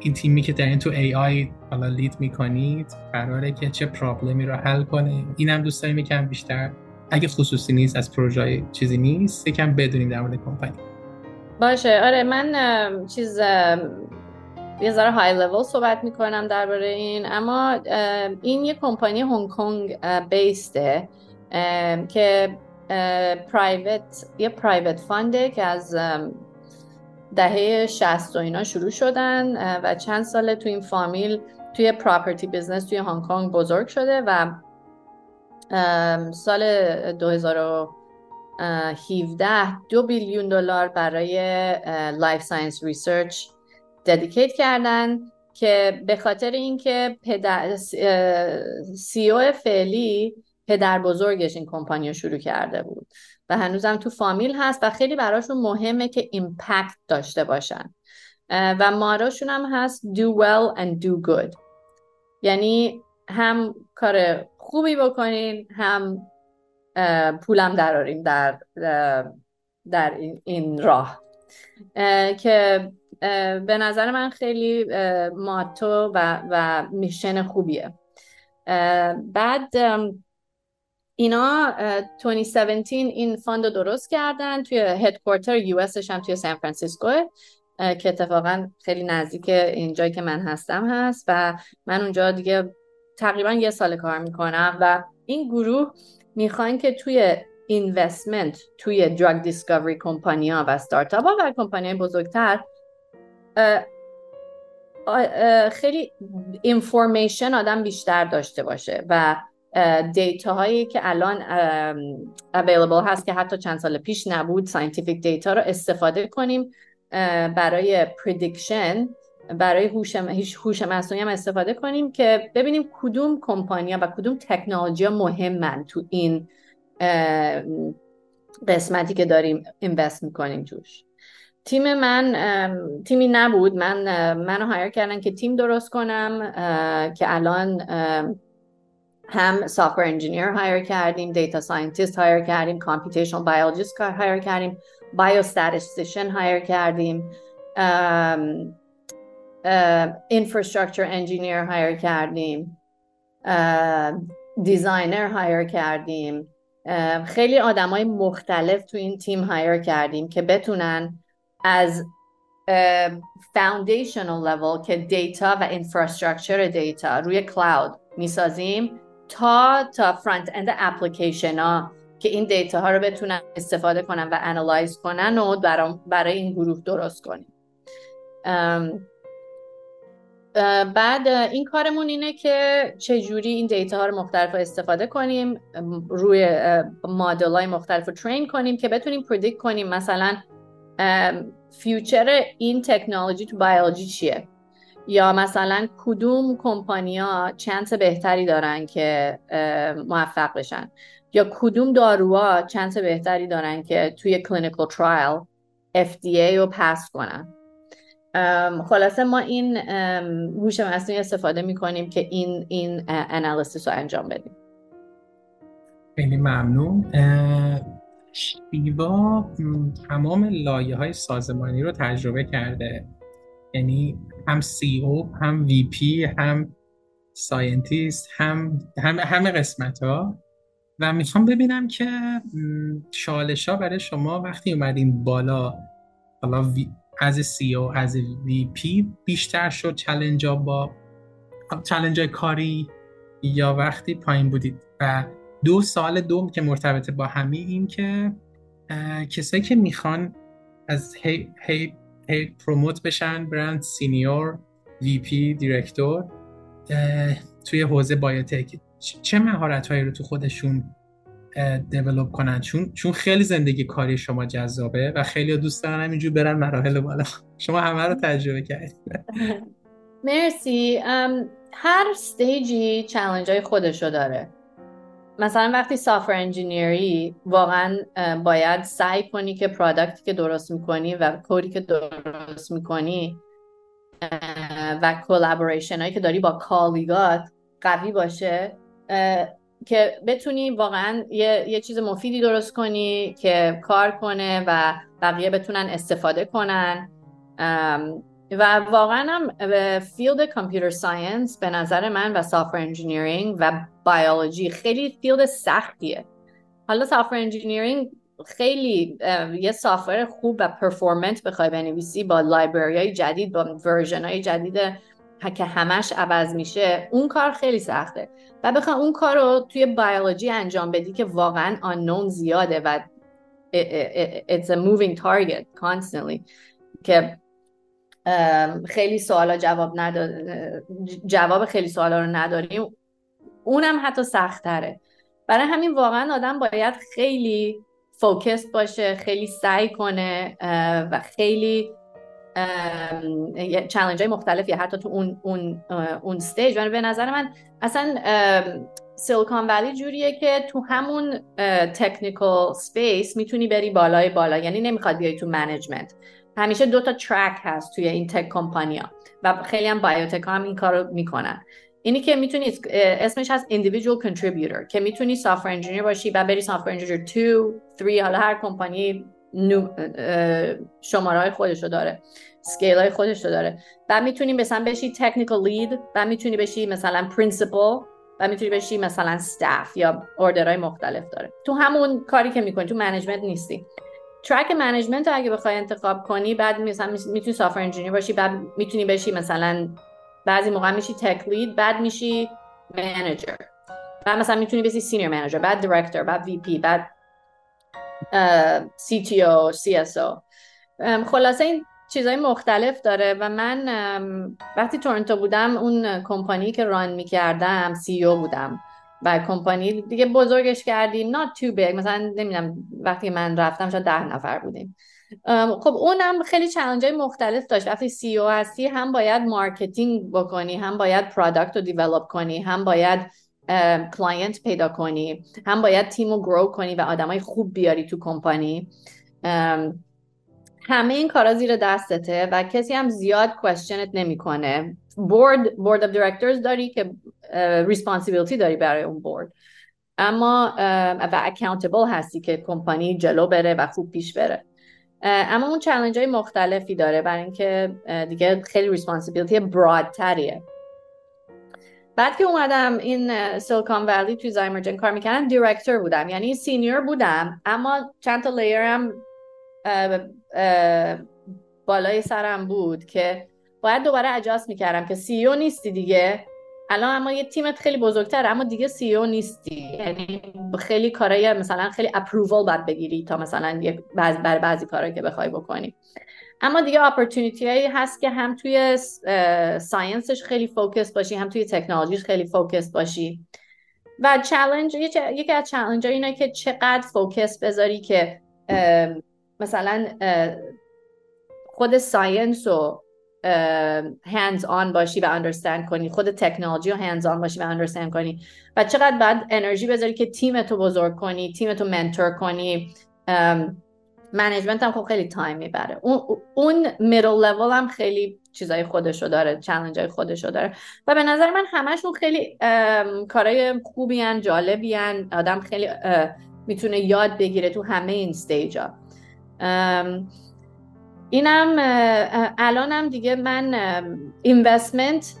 این تیمی که در این تو ای آی حالا لید می‌کنید قراره که چه پرابلمی رو حل کنه. اینم دوست داریم یکم بیشتر. اگه خصوصی نیست از پروژه چیزی نیست یکم بدونیم در مورد کمپانی. باشه. آره من چیز یه ذره های لول صحبت می‌کنم درباره این. اما این یه کمپانی هنگ کنگ بیسته که private یه private fund ه که از دهه 60 و اینا شروع شدن و چند ساله تو این فامیل توی property business توی هنگ کنگ بزرگ شده و سال 2017 دو billion دلار برای life science research dedicate کردن که به خاطر اینکه پدر سی او فعلی پدر بزرگش این کمپانی شروع کرده بود. و هنوزم تو فامیل هست و خیلی براشون مهمه که ایمپکت داشته باشن. و ماراشون هم هست do well and do good. یعنی هم کار خوبی بکنین هم پولم دراریم در در این راه. که به نظر من خیلی motto و, و mission خوبیه. بعد اینا 2017 این fund رو درست کردن توی headquarter US ش هم توی سان فرانسیسکو که اتفاقا خیلی نزدیک اینجایی که من هستم هست و من اونجا دیگه تقریبا یه سال کار می‌کنم و این گروه می‌خوان که توی investment توی drug discovery کمپانی ها و ستارتاپ ها و کمپانی بزرگتر خیلی information آدم بیشتر داشته باشه و data هایی که الان available هست که حتی چند سال پیش نبود scientific data رو استفاده کنیم برای prediction برای هوش مصنوعی هم استفاده کنیم که ببینیم کدوم کمپانیا و کدوم تکنولوژی مهمن تو این قسمتی که داریم invest می‌کنیم توش. تیم من تیمی نبود. من منو hire کردن که تیم درست کنم که الان هم software engineer hire کردیم data scientist hire کردیم computational biologist hire کردیم biostatistician hire کردیم infrastructure engineer hire کردیم designer hire کردیم. خیلی آدمای مختلف تو این تیم hire کردیم که بتونن از foundational level که data و infrastructure data روی cloud می‌سازیم تا تا front end application ها که این data ها رو بتونن استفاده کنن و analyze کنن و برای این گروه درست کنیم. بعد این کارمون اینه که چجوری این data ها رو مختلف استفاده کنیم روی مدل های مختلف رو train کنیم که بتونیم predict کنیم مثلا future این تکنولوژی تو بیولوژی چیه. یا مثلا کدوم کمپانیا چانس بهتری دارن که موفق بشن؟ یا کدوم داروها چانس بهتری دارن که توی clinical trial FDA رو pass کنن؟ خلاصه ما این هوش مصنوعی استفاده می‌کنیم که این این analysis رو انجام بدیم. خیلی ممنون. شیوا تمام لایه های سازمانی رو تجربه کرده. یعنی هم CEO هم VP هم scientist هم همه هم قسمت ها و می‌خوام ببینم که چالش ها برای شما وقتی اومدین بالا حالا از CEO از VP بیشتر شد challenge ها یا challenge کاری یا وقتی پایین بودید؟ و سوال دوم که مرتبط با همی این که کسایی که می‌خوان از هی, هی, هی promote بشن برند senior VP director توی حوزه بایوتک. چه مهارت هایی رو تو خودشون دیولوب کنن؟ چون چون خیلی زندگی کاری شما جذابه و خیلی دوست دارن همینجور برن مراحل بالا. شما همه رو تجربه کردید. مرسی. هر استیجی چالش های خودشو داره. مثلا وقتی سافر انجینیری واقعا باید سعی کنی که پرادکتی که درست می‌کنی و کودی که درست می‌کنی و collaboration هایی که داری با colleague هات قوی باشه که بتونی واقعا یه،, یه چیز مفیدی درست کنی که کار کنه و بقیه بتونن استفاده کنن. و واقعا هم field computer science به نظر من و software engineering و بیولوژی خیلی field سختیه. حالا software engineering خیلی یه software خوب و performant بخوای بنویسی با library های جدید با version های جدید که همش عوض میشه اون کار خیلی سخته. و بخوای اون کار رو توی بیولوژی انجام بدی که واقعا آنون زیاده و it's a moving target constantly. که خیلی سوالا جواب نداد جواب خیلی سوالا رو نداریم. اونم حتی سختره برای همین واقعا آدم باید خیلی فوکس باشه خیلی سعی کنه و خیلی challenge های مختلفی حتی تو اون اون اون stage به نظر من اصلا Silicon Valley جوریه که تو همون technical space می‌تونی بری بالای بالا. یعنی نمی‌خواد بیای تو management همیشه دو تا track هست توی این tech company ا و خیلی هم biotech هم این کارو می‌کنن. اینی که می‌تونی اسمش هست individual contributor که می‌تونی software engineer باشی و بری software engineer 2 3 حالا هر کمپانی شماره های خودشو داره scale های خودشو داره. و می‌تونی مثلا بشی technical lead و می‌تونی بشی مثلا principal و می‌تونی بشی مثلا staff یا های مختلف داره. تو همون کاری که می‌کنی تو management نیستی. track management رو اگه بخوای انتخاب کنی بعد مثلا می‌تونی software engineer باشی بعد می‌تونی بشی مثلا بعضی موقع میشی tech lead بعد میشی manager بعد مثلا می‌تونی بشی senior manager بعد director بعد VP بعد سی تی او سی اس او خلاصه این چیزهای مختلف داره و من وقتی تورنتو بودم اون کمپانی که run می‌کردم CEO بودم. و کمپانی دیگه بزرگش کردیم. Not too big. مثلا نمی‌دونم وقتی من رفتم شاید ده نفر بودیم. خب اونم خیلی challenge های مختلف داشت. وقتی CEO هستی هم باید marketing بکنی هم باید product رو develop کنی هم باید client پیدا کنی هم باید تیم رو grow کنی و آدمای خوب بیاری تو کمپانی. همه این کارا زیر دستته و کسی هم زیاد question ت نمی‌کنه. board board of directors داری که responsibility داری برای اون board اما و accountable هستی که کمپانی جلو بره و خوب پیش بره. اما اون چالش های مختلفی داره برای اینکه دیگه خیلی responsibility broader ایه بعد که اومدم این Silicon Valley توی Zymergen کار می‌کردم director بودم. یعنی senior بودم اما چند تا layer م بالای سرم بود که باید دوباره adjust می‌کردم که CEO نیستی دیگه. الان اما یه تیمت خیلی بزرگتر اما دیگه CEO نیستی. یعنی خیلی کارهای مثلا خیلی approval باید بگیری تا مثلا بعض بر بعضی کارهایی که بخوای بکنی. اما دیگه opportunity هایی هست که هم توی science ش خیلی focus باشی هم توی تکنولوژیش خیلی focus باشی. و چالش یکی از چالش اینه که چقدر focus بذاری که مثلا خود science رو hands-on باشی و understand کنی. خود تکنولوژی رو hands-on باشی و understand کنی. و چقدر بعد انرژی بذاری که تیمتو بزرگ کنی تیمتو mentor کنی. management هم خب خیلی time می‌بره. اون اون middle level هم خیلی چیزای خودشو داره چالش های خودشو داره. و به نظر من همشون خیلی کارهای خوبی هن جالبی هن. آدم خیلی می‌تونه یاد بگیره تو همه این stage ها اینم الانم دیگه من investment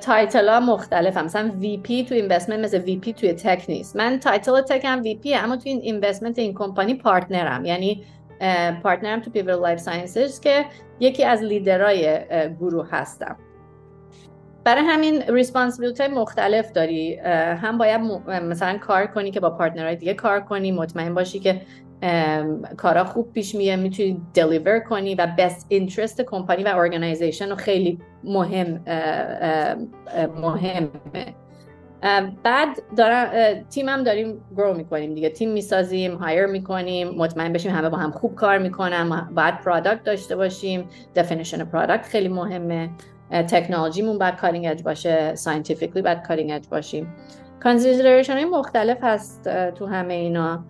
title ها مختلف هم. مثلا VP تو investment مثل VP توی tech نیست. من title تک هم VP اما تو این investment این company partner م یعنی partner م تو Pivotal life sciences که یکی از لیدرای گروه هستم. برای همین responsibility مختلف داری. هم باید مثلا کار کنی که با partner های دیگه کار کنی. مطمئن باشی که کارا خوب پیش میره می‌تونی deliver کنی و best interest company و organization رو خیلی مهم مهمه. بعد دارم تیمم داریم grow می‌کنیم دیگه. تیم می‌سازیم hire می‌کنیم مطمئن بشیم همه با هم خوب کار می‌کنن بعد product داشته باشیم. definition product خیلی مهمه. تکنولوژیمون باید cutting edge باشه scientifically باید cutting edge باشیم. consideration های مختلف هست تو همه اینا.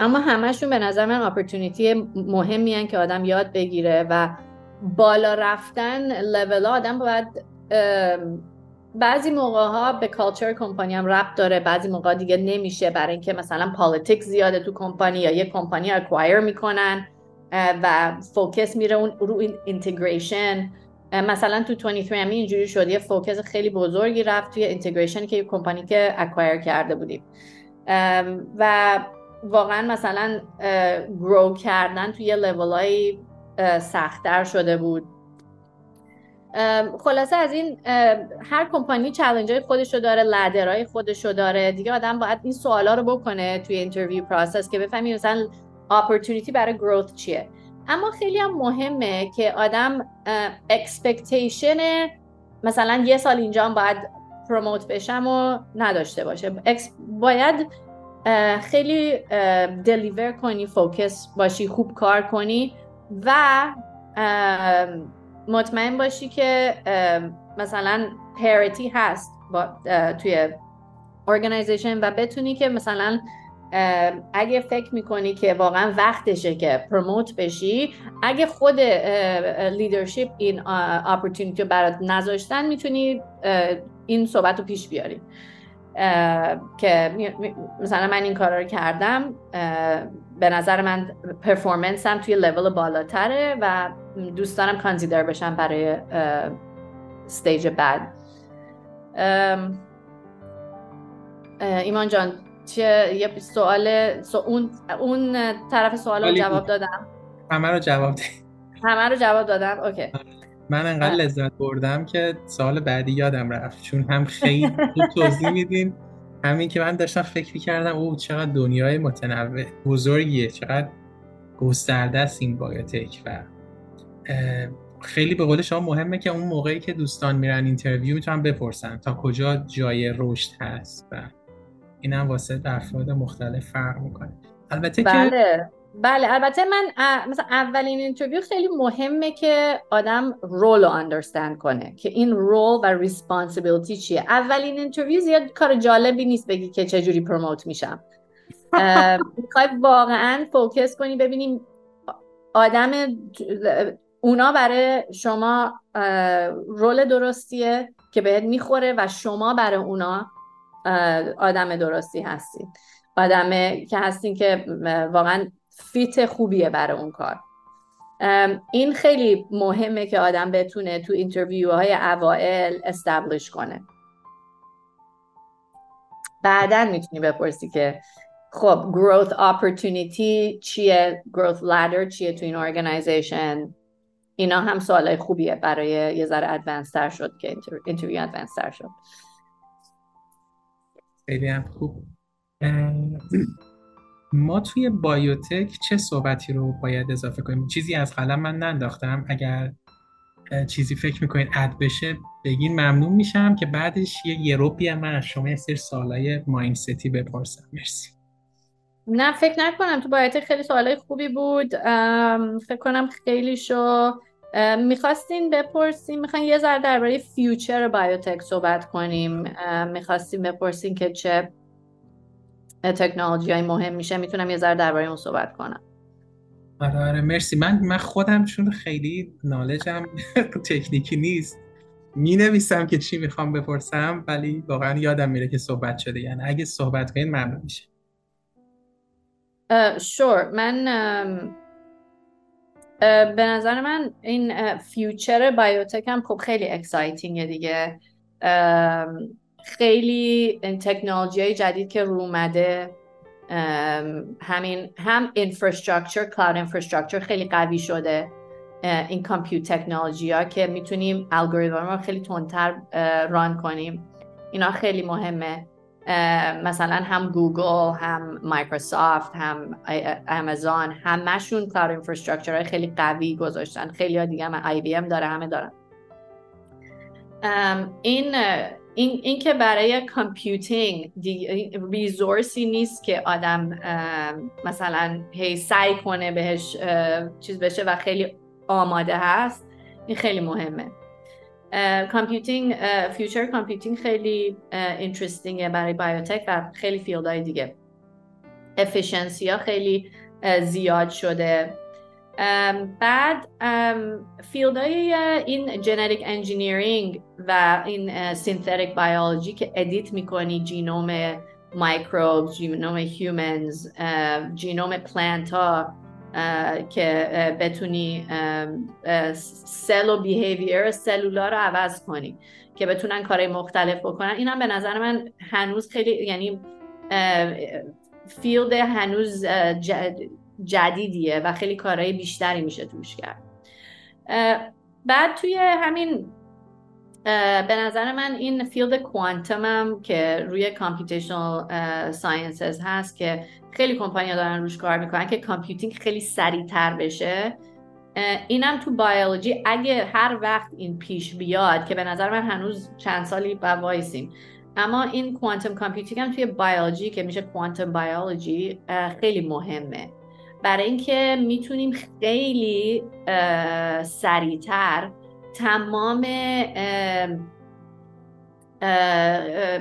اما همشون به نظر من opportunity مهمی هن که آدم یاد بگیره و بالا رفتن لول آدم باید بعضی موقع ها به culture company هم ربط داره بعضی موقع دیگه نمیشه برای اینکه مثلا politic زیاده تو کمپانی یا یه company acquire می‌کنن و focus میره اون رو این integration مثلا تو 23 امی اینجوری شد یه focus خیلی بزرگی رفت توی integration که یه کمپانی که acquire کرده بودیم. و واقعا مثلا grow کردن توی یه های سختتر شده بود. خلاصه از این هر company challenge های خودشو داره ladder های خودشو داره. دیگه آدم باید این سوالا رو بکنه توی interview process که بفهمی مثلا opportunity برای growth چیه. اما خیلی هم مهمه که آدم expectation مثلا یه سال اینجا باید promote بشم و نداشته باشه. باید خیلی deliver کنی focus باشی خوب کار کنی و مطمئن باشی که مثلا parity هست با توی organization و بتونی که مثلا اگه فکر می‌کنی که واقعا وقتشه که promote بشی اگه خود leadership این opportunity رو برات نذاشتن می‌تونی این صحبت رو پیش بیاری. که مثلا من این کارا رو کردم به نظر من performance م توی level بالاتره و دوست دارم consider بشم برای stage بعد. ایمان جان چه یه سوال اون اون طرف سوال رو جواب دادم. همه رو جواب دادم همه رو جواب دادم؟ okay. من انقدر لذت بردم که سال بعدی یادم رفت. چون هم خیلی توضیح میدین همین که من داشتم فکر می‌کردم او چقدر دنیای متنوع بزرگیه چقدر گسترده است این biotech و خیلی به قول شما مهمه که اون موقعی که دوستان میرن interview می‌تونن بپرسن تا کجا جای رشد هست و این هم واسه افراد مختلف فرق می‌کنه. البته بله. که بله البته من مثلا اولین interview خیلی مهمه که آدم role رو understand کنه که این role و responsibility چیه. اولین interview زیاد کار جالبی نیست بگی که چجوری promote میشم. می‌خوای واقعا focus کنی ببینیم آدم اونا برای شما role درستیه که بهت می‌خوره و شما برای اونا آدم درستی هستید آدم که هستین که واقعا fit خوبیه برای اون کار. این خیلی مهمه که آدم بتونه تو interview های اوائل establish کنه. بعدا می‌تونی بپرسی که خب growth opportunity چیه؟ growth ladder چیه تو این organization اینا هم سوالای خوبیه برای یه ذره advanced تر شد که interview advanced تر شد. خیلی هم خوب. ما توی biotech چه صحبتی رو باید اضافه کنیم؟ چیزی از قلم من ننداختم. اگر چیزی فکر می‌کنید add بشه بگین ممنون میشم که بعدش یه یروپی من از شما یه سری سوالای mindset ی بپرسم. مرسی. نه فکر نکنم. تو بایوتک خیلی سوالای خوبی بود. فکر کنم خیلی شو می‌خواستین بپرسیم می‌خواین یه ذره درباره فیوچر بایوتک صحبت کنیم. می‌خواستیم بپرسین که چه تکنولوژی های مهم میشه می‌تونم یه ذره درباره اون صحبت کنم. آره آره مرسی. من من خودم چون خیلی نالجم تکنیکی نیست می نویسم که چی می‌خوام بپرسم ولی واقعا یادم میره که صحبت شده. یعنی اگه صحبت کنید ممنون میشه. sure من به نظر من این future biotech هم خب خیلی exciting ه دیگه. خیلی تکنولوژی جدید که رو اومده همین هم infrastructure cloud infrastructure خیلی قوی شده این compute تکنولوژی ها که می‌تونیم الگوریتم رو خیلی تندتر run کنیم. اینا خیلی مهمه. مثلا هم گوگل هم مایکروسافت هم آمازون همشون cloud infrastructure خیلی قوی گذاشتن. خیلی ها دیگه هم آی بی ام داره همه دارن. این این, این که برای computing resource ی نیست که آدم مثلا هی سعی کنه بهش چیز بشه و خیلی آماده هست این خیلی مهمه. computing future computing خیلی interesting ه برای biotech و خیلی field های دیگه. efficiency ها خیلی زیاد شده. بعد field های این genetic engineering و این synthetic biology که edit می‌کنی genome microbe genome humans genome plant ها که بتونی cell و behavior سلولا رو عوض کنی که بتونن کارهای مختلف بکنن. این هم به نظر من هنوز خیلی یعنی field هنوز جدیدیه و خیلی کارهای بیشتری میشه توش کرد. بعد توی همین به نظر من این field quantum هم که روی computational sciences هست که خیلی کمپانی دارن روش کار می‌کنن که computing خیلی سریعتر بشه. اینم تو بیولوژی اگه هر وقت این پیش بیاد که به نظر من هنوز چند سالی با وایسیم. اما این quantum computing هم توی بیولوژی که میشه quantum biology خیلی مهمه. برای اینکه می‌تونیم خیلی سریعتر تمام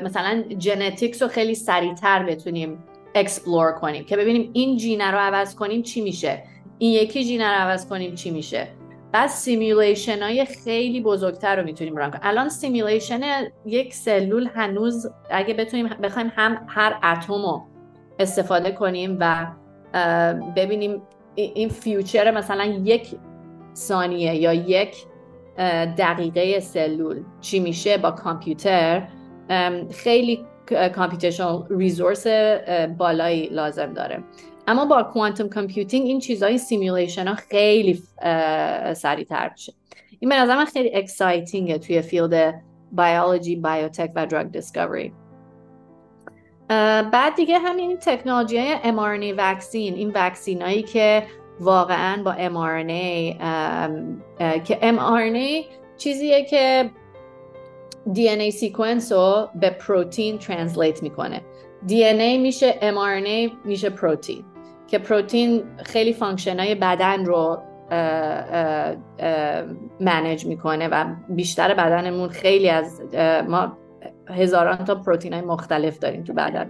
مثلا genetics رو خیلی سریعتر بتونیم explore کنیم که ببینیم این gene ه رو عوض کنیم چی میشه این یکی gene ه رو عوض کنیم چی میشه. بعد simulation های خیلی بزرگتر رو می‌تونیم run کنیم. الان simulation یک سلول هنوز اگه بتونیم بخوایم هم هر اتم رو استفاده کنیم و ببینیم این future مثلا یک ثانیه یا یک دقیقه سلول چی میشه با کامپیوتر؟ خیلی computational resource بالایی لازم داره. اما با quantum computing این چیزهای simulation ها خیلی سریعتر میشه. این به نظر خیلی exciting ه توی field biology biotech و drug discovery بعد دیگه همین تکنولوژی های mRNA vaccine این vaccine هایی که واقعا با mRNA که mRNA چیزیه که DNA sequence رو به پروتین translate می‌کنه. DNA میشه mRNA میشه پروتین که پروتین خیلی function های بدن رو manage می‌کنه و بیشتر بدنمون خیلی از ما هزاران تا پروتین های مختلف داریم تو بدن.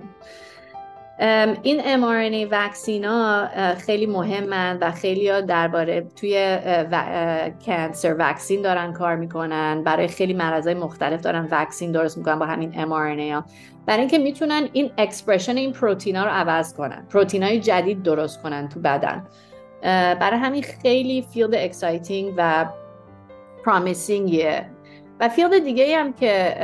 این mRNA vaccine ا خیلی مهمن و خیلی ها درباره توی cancer vaccine دارن کار می‌کنن. برای خیلی مرضای مختلف دارن vaccine درست می‌کنن با همین mRNA ها. برای اینکه می‌تونن این expression این پروتینا رو عوض کنن. پروتین های جدید درست کنن تو بدن. برای همین خیلی field exciting و promising یه و field دیگه هم که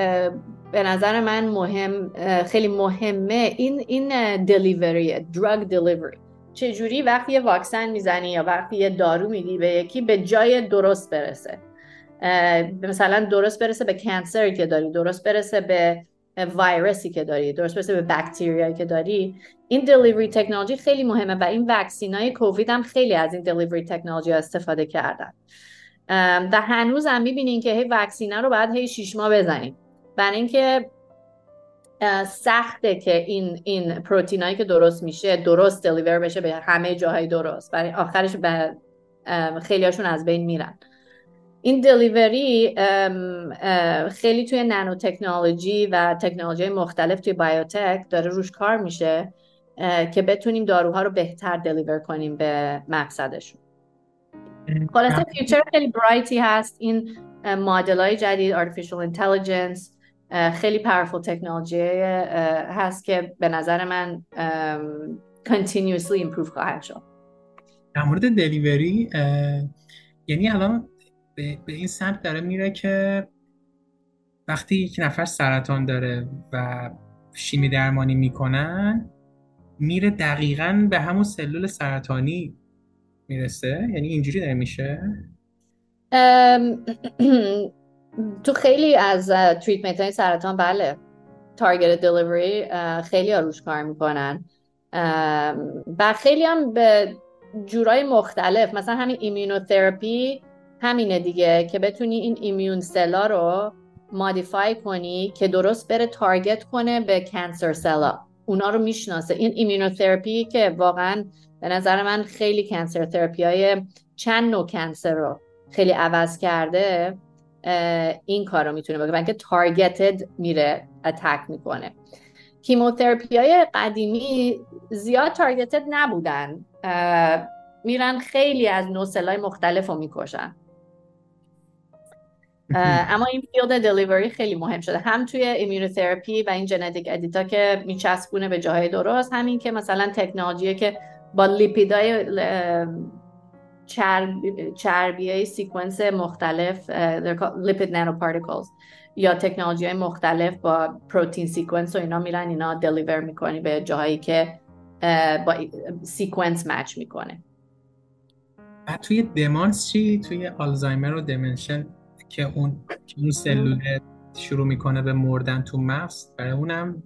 به نظر من مهم خیلی مهمه این این delivery drug delivery چجوری وقتی یه واکسن می‌زنی یا وقتی یه دارو میدی به یکی به جای درست برسه. مثلا درست برسه به کنسری که داری درست برسه به ویروسی که داری درست برسه به بکتریایی که داری. این دلیوری تکنولوژی خیلی مهمه و این وکسین کووید هم خیلی از این دلیوری تکنولوژی استفاده کردن. و هنوز هم می‌بینین که هی وکسینه رو باید هی شیش ماه بزنیم. برای اینکه سخته که این این پروتینایی که درست میشه درست دلیور بشه به همه جاهای درست. برای آخرش به خیلیاشون از بین میرن. این دلیوری خیلی توی نانو تکنولوژی و تکنولوژی مختلف توی بایوتک داره روش کار میشه که بتونیم داروها رو بهتر دلیور کنیم به مقصدشون. خلاصه فیوچر خیلی برایتی هست. این مدل های جدید artificial intelligence خیلی پاورفول تکنولوژی هست که به نظر من continuously improve خواهد شد. در مورد دلیوری یعنی الان به, این سمت داره میره که وقتی یک نفر سرطان داره و شیمی درمانی می‌کنن میره دقیقا به همون سلول سرطانی می‌رسه؟ یعنی اینجوری داره میشه؟ تو خیلی از treatment های سرطان بله. target delivery خیلی روش کار می‌کنن. و خیلی هم به جورای مختلف مثلا همین ایمیونوتراپی همینه دیگه که بتونی این immune cell ا رو modify کنی که درست بره target کنه به cancer cell ا اونا رو می‌شناسه. این ایمیونوتراپی که واقعا به نظر من خیلی cancer therapy های چند نوع cancer رو خیلی عوض کرده. این کار رو می‌تونه بکنه. که targeted میره attack می‌کنه. chemotherapy های قدیمی زیاد targeted نبودن. میرن خیلی از های مختلف رو می‌کشن. اما این field delivery خیلی مهم شده. هم توی ایمیونوتراپی و این genetic edit ا که میچسبونه به جاهای درست همین که مثلا تکنولوژی که با لیپیدای چربی های sequence مختلف lipid nanoparticles یا تکنولوژی های مختلف با protein sequence و اینا میرن اینا deliver می‌کنی به جاهایی که با sequence match می‌کنه. توی دمانس چی؟ توی آلزایمر و dementia که اون اون سلول شروع می‌کنه به مردن تو مغز برای اونم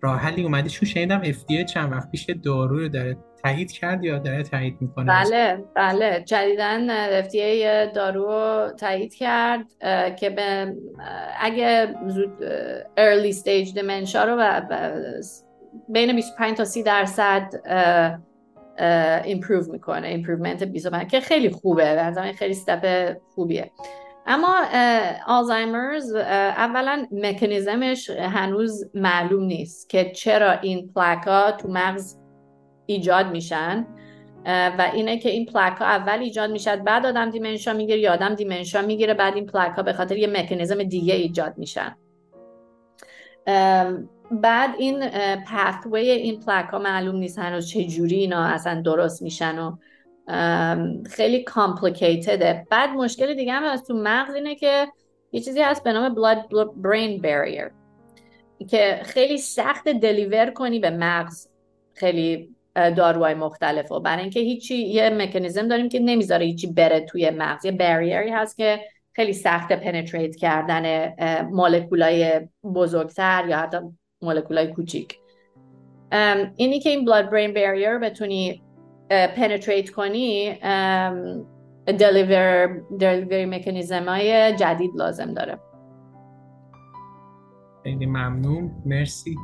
راه حلی اومدی چون شنیدم FDA چند وقت پیش دارو رو داره تایید کرد یا داره تایید می‌کنه؟ بله بله. جدیدن FDA دارو تایید کرد که به اگه زود early stage dementia رو و بین 25 تا 30 درصد improve می‌کنه improvement 25 که خیلی خوبه به خیلی استپ خوبیه. اما آلزایمرز اولا مکانیزمش هنوز معلوم نیست که چرا این پلاکا تو مغز ایجاد میشن و اینه که این پلاک ها اول ایجاد می‌شد بعد آدم دیمنشا می‌گیره یا آدم دیمنشا می‌گیره بعد این پلاک ها به خاطر یه مکانیزم دیگه ایجاد میشن. بعد این پثوی این پلاک ها معلوم نیست هنوز چه جوری اینا اصلا درست میشن و خیلی کامپلیکیتده بعد مشکل دیگه هم از تو مغز اینه که یه چیزی هست به نام blood brain barrier که خیلی سخت دلیور کنی به مغز. خیلی داروهای مختلف و برای اینکه هیچی یه مکانیزم داریم که نمی‌ذاره هیچی بره توی مغز. یه بریری هست که خیلی سخت پنتریت کردن مولکولای بزرگتر یا حتی مولکولای کوچیک. اینی که این blood brain barrier بتونی پنتریت کنی دلیور دلیوری مکانیزم های جدید لازم داره. خیلی ممنون. مرسی.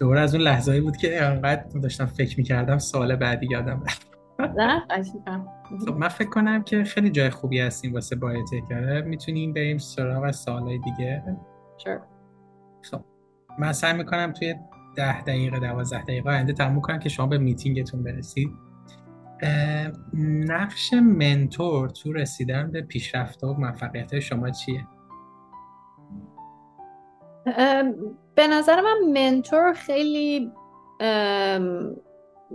دور از اون لحظه بود که انقدر داشتم فکر می‌کردم سال بعدی یادم خب من فکر کنم که خیلی جای خوبی هستیم واسه بایوتک می‌تونیم بریم سراغ سالهای دیگه؟ Sure. خب من سعی می‌کنم توی ده دقیقه دوازده دقیقه آینده تموم کنم که شما به میتینگتون برسید. نقش منتور تو رسیدن به پیشرفت و موفقیت شما چیه؟ به نظر من منتور خیلی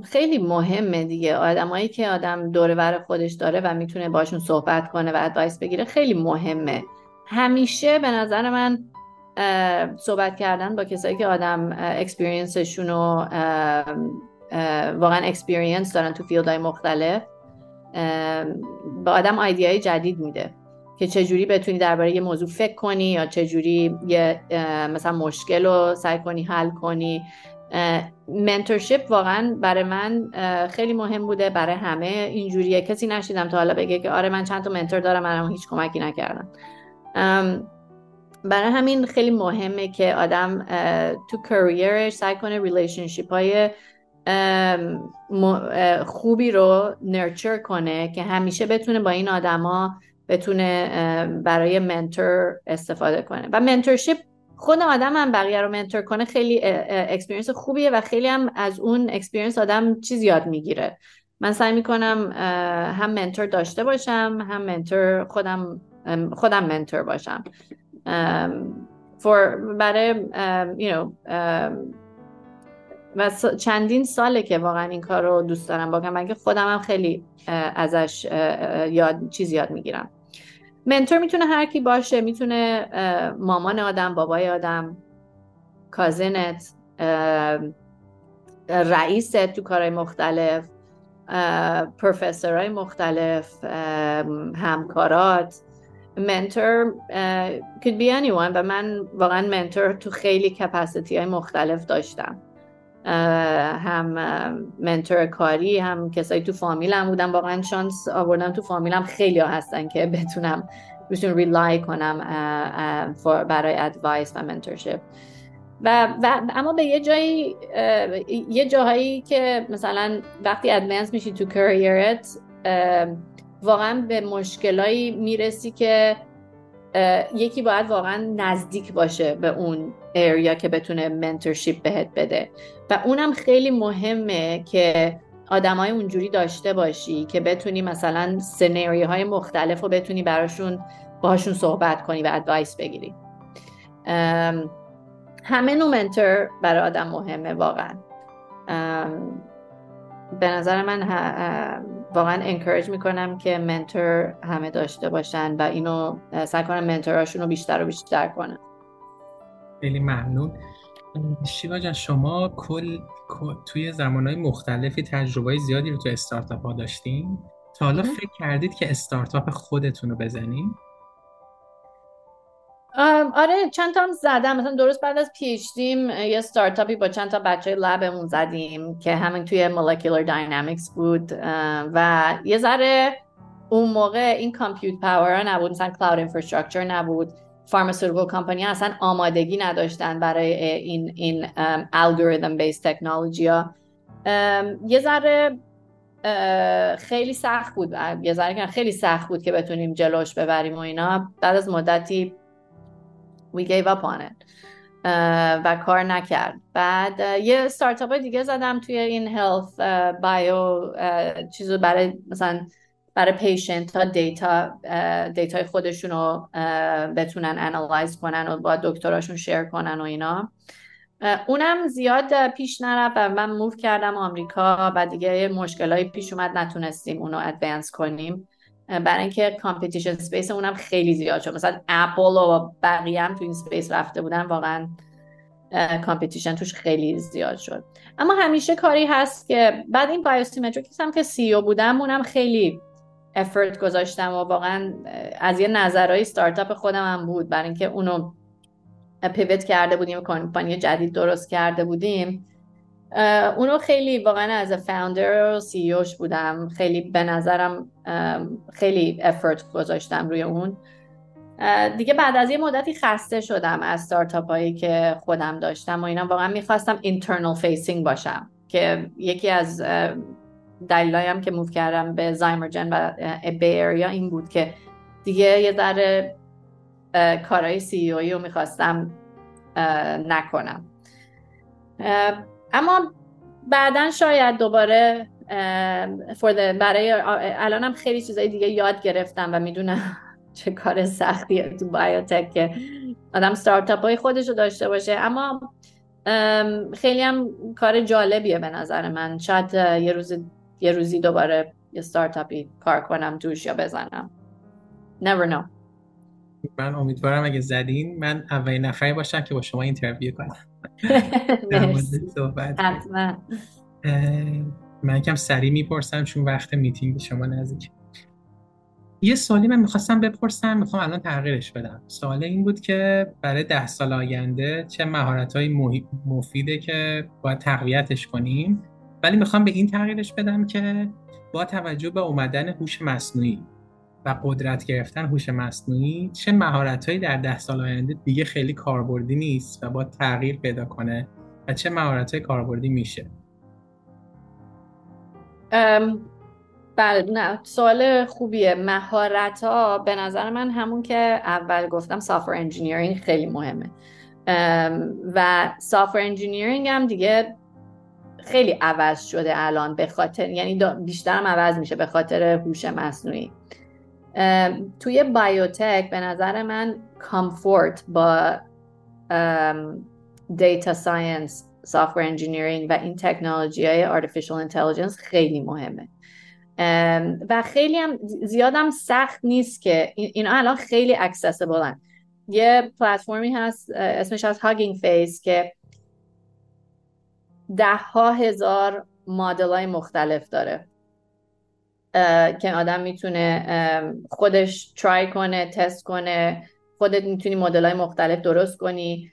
خیلی مهمه دیگه. آدمایی که آدم دوره بر خودش داره و می‌تونه باشون صحبت کنه و ادوایس بگیره خیلی مهمه. همیشه به نظر من صحبت کردن با کسایی که آدم experience شون رو واقعا experience دارن تو field های مختلف به آدم های جدید میده. که چجوری بتونی درباره یه موضوع فکر کنی یا چجوری یه مثلا مشکل رو سعی کنی حل کنی. mentorship واقعا برای من خیلی مهم بوده برای همه اینجوریه. کسی نشنیدم تا حالا بگه که آره من چند تا mentor دارم منم هیچ کمکی نکردم. برای همین خیلی مهمه که آدم تو career ش سعی کنه relationship های خوبی رو nurture کنه که همیشه بتونه با این آدما بتونه برای mentor استفاده کنه. و mentorship خود آدم هم بقیه رو mentor کنه خیلی experience خوبیه و خیلی هم از اون experience آدم چیز یاد می‌گیره. من سعی می‌کنم هم mentor داشته باشم هم mentor خودم خودم منتور باشم. for برای you know, و چندین ساله که واقعا این کار رو دوست دارم بکنم من خودم هم خیلی ازش یاد چیز یاد می‌گیرم. منتور می‌تونه هر کی باشه می‌تونه مامان آدم بابای آدم کازنت رئیست تو کارهای مختلف پروفسورهای مختلف همکارات. mentor could be anyone و من واقعا mentor تو خیلی capacity های مختلف داشتم. هم mentor کاری هم کسایی تو فامیلم بودن واقعا شانس آوردم تو فامیلم خیلی ها هستن که بتونم روشون rely کنم برای advice و mentorship و, و اما به یه جایی یه جاهایی که مثلا وقتی ادوانس میشی تو کریرت واقعا به مشکلایی می‌رسی که یکی باید واقعا نزدیک باشه به اون اریا که بتونه منتورشیپ بهت بده. و اونم خیلی مهمه که آدمای اونجوری داشته باشی که بتونی مثلا های مختلف رو بتونی براشون باهاشون صحبت کنی و ادوایس بگیری. همه نوع منتور برای آدم مهمه واقعا. به نظر من واقعا انکارج می‌کنم که منتور همه داشته باشن و اینو سعی کنم منتوراشون رو بیشتر و بیشتر کنن خیلی ممنون. شیوا جان شما کل توی زمانهای مختلفی تجربه زیادی رو تو استارتاپ ها داشتین؟ تا حالا فکر کردید که استارتاپ خودتون رو بزنین؟ آره چند تا هم زدم. مثلا درست بعد از PhD یم یه ستارتاپی با چند تا بچه lab مون زدیم که همین توی molecular dynamics بود. و یه ذره اون موقع این compute power نبود مثلا cloud infrastructure نبود. pharmaceutical company اصلا آمادگی نداشتن برای این این algorithm-based technology ها. یه ذره خیلی سخت بود. یه ذره خیلی سخت بود که بتونیم جلوش ببریم و اینا. بعد از مدتی we gave up on it و کار نکرد. بعد یه ستارتاپ دیگه زدم توی این health bio چیزو برای مثلا برای patient ها دیتا دیتای خودشون رو بتونن analyze کنن و با دکتراشون share کنن و اینا. اونم زیاد پیش نرفت و من move کردم آمریکا و دیگه مشکلای پیش اومد نتونستیم اونو advance کنیم. برای اینکه competition space اونم خیلی زیاد شد. مثلا اپل و بقیه هم تو این space رفته بودن واقعا competition توش خیلی زیاد شد. اما همیشه کاری هست که بعد این BioSymetrics هم که CEO بودم اونم خیلی effort گذاشتم و واقعا از یه نظرهای ستارتاپ خودم هم بود. برای اینکه اونو pivot کرده بودیم کمپانی جدید درست کرده بودیم. اونو خیلی واقعا از founder و CEO ش بودم. خیلی به نظرم خیلی effort گذاشتم روی اون. دیگه بعد از یه مدتی خسته شدم از ستارتاپ هایی که خودم داشتم و اینا. واقعا می‌خواستم internal facing باشم که یکی از دلیلایم که move کردم به Zymergen و Bay Area این بود که دیگه یه ذره کارهای CEO ی رو می‌خواستم نکنم. اما بعدا شاید دوباره برای الانم خیلی چیزای دیگه یاد گرفتم و می‌دونم چه کار سختیه تو biotech که آدم ستارتاپ های خودش رو داشته باشه. اما خیلی هم کار جالبیه به نظر من. شاید یه روز یه روزی دوباره یه ستارتاپی کار کنم توش یا بزنم. Never know. من امیدوارم اگه زدین من اولین نفری باشم که با شما interview کنم. حتما. من کم سریع می‌پرسم چون وقت میتینگ شما نزدیک. یه سوالی من می‌خواستم بپرسم می‌خوام الان تغییرش بدم. سوال این بود که برای ده سال آینده چه مهارت های مفیده که باید تقویتش کنیم؟ ولی می‌خوام به این تغییرش بدم که با توجه به اومدن هوش مصنوعی و قدرت گرفتن هوش مصنوعی چه مهارتهایی در ده سال آینده دیگه خیلی کاربردی نیست و با تغییر پیدا کنه و چه مهارتهای کاربردی میشه؟ بله نه سوال خوبیه. مهارت ها به نظر من همون که اول گفتم software engineering خیلی مهمه. و software engineering هم دیگه خیلی عوض شده الان به خاطر یعنی بیشتر هم عوض میشه به خاطر هوش مصنوعی. توی biotech به نظر من comfort با data science software engineering و این تکنولوژی های artificial intelligence خیلی مهمه. و خیلی هم زیادم سخت نیست که اینا الان خیلی هست یه پلتفرمی هست اسمش از Hugging Face که ده ها هزار مدل های مختلف داره که آدم می‌تونه خودش try کنه تست کنه خودت می‌تونی مدل های مختلف درست کنی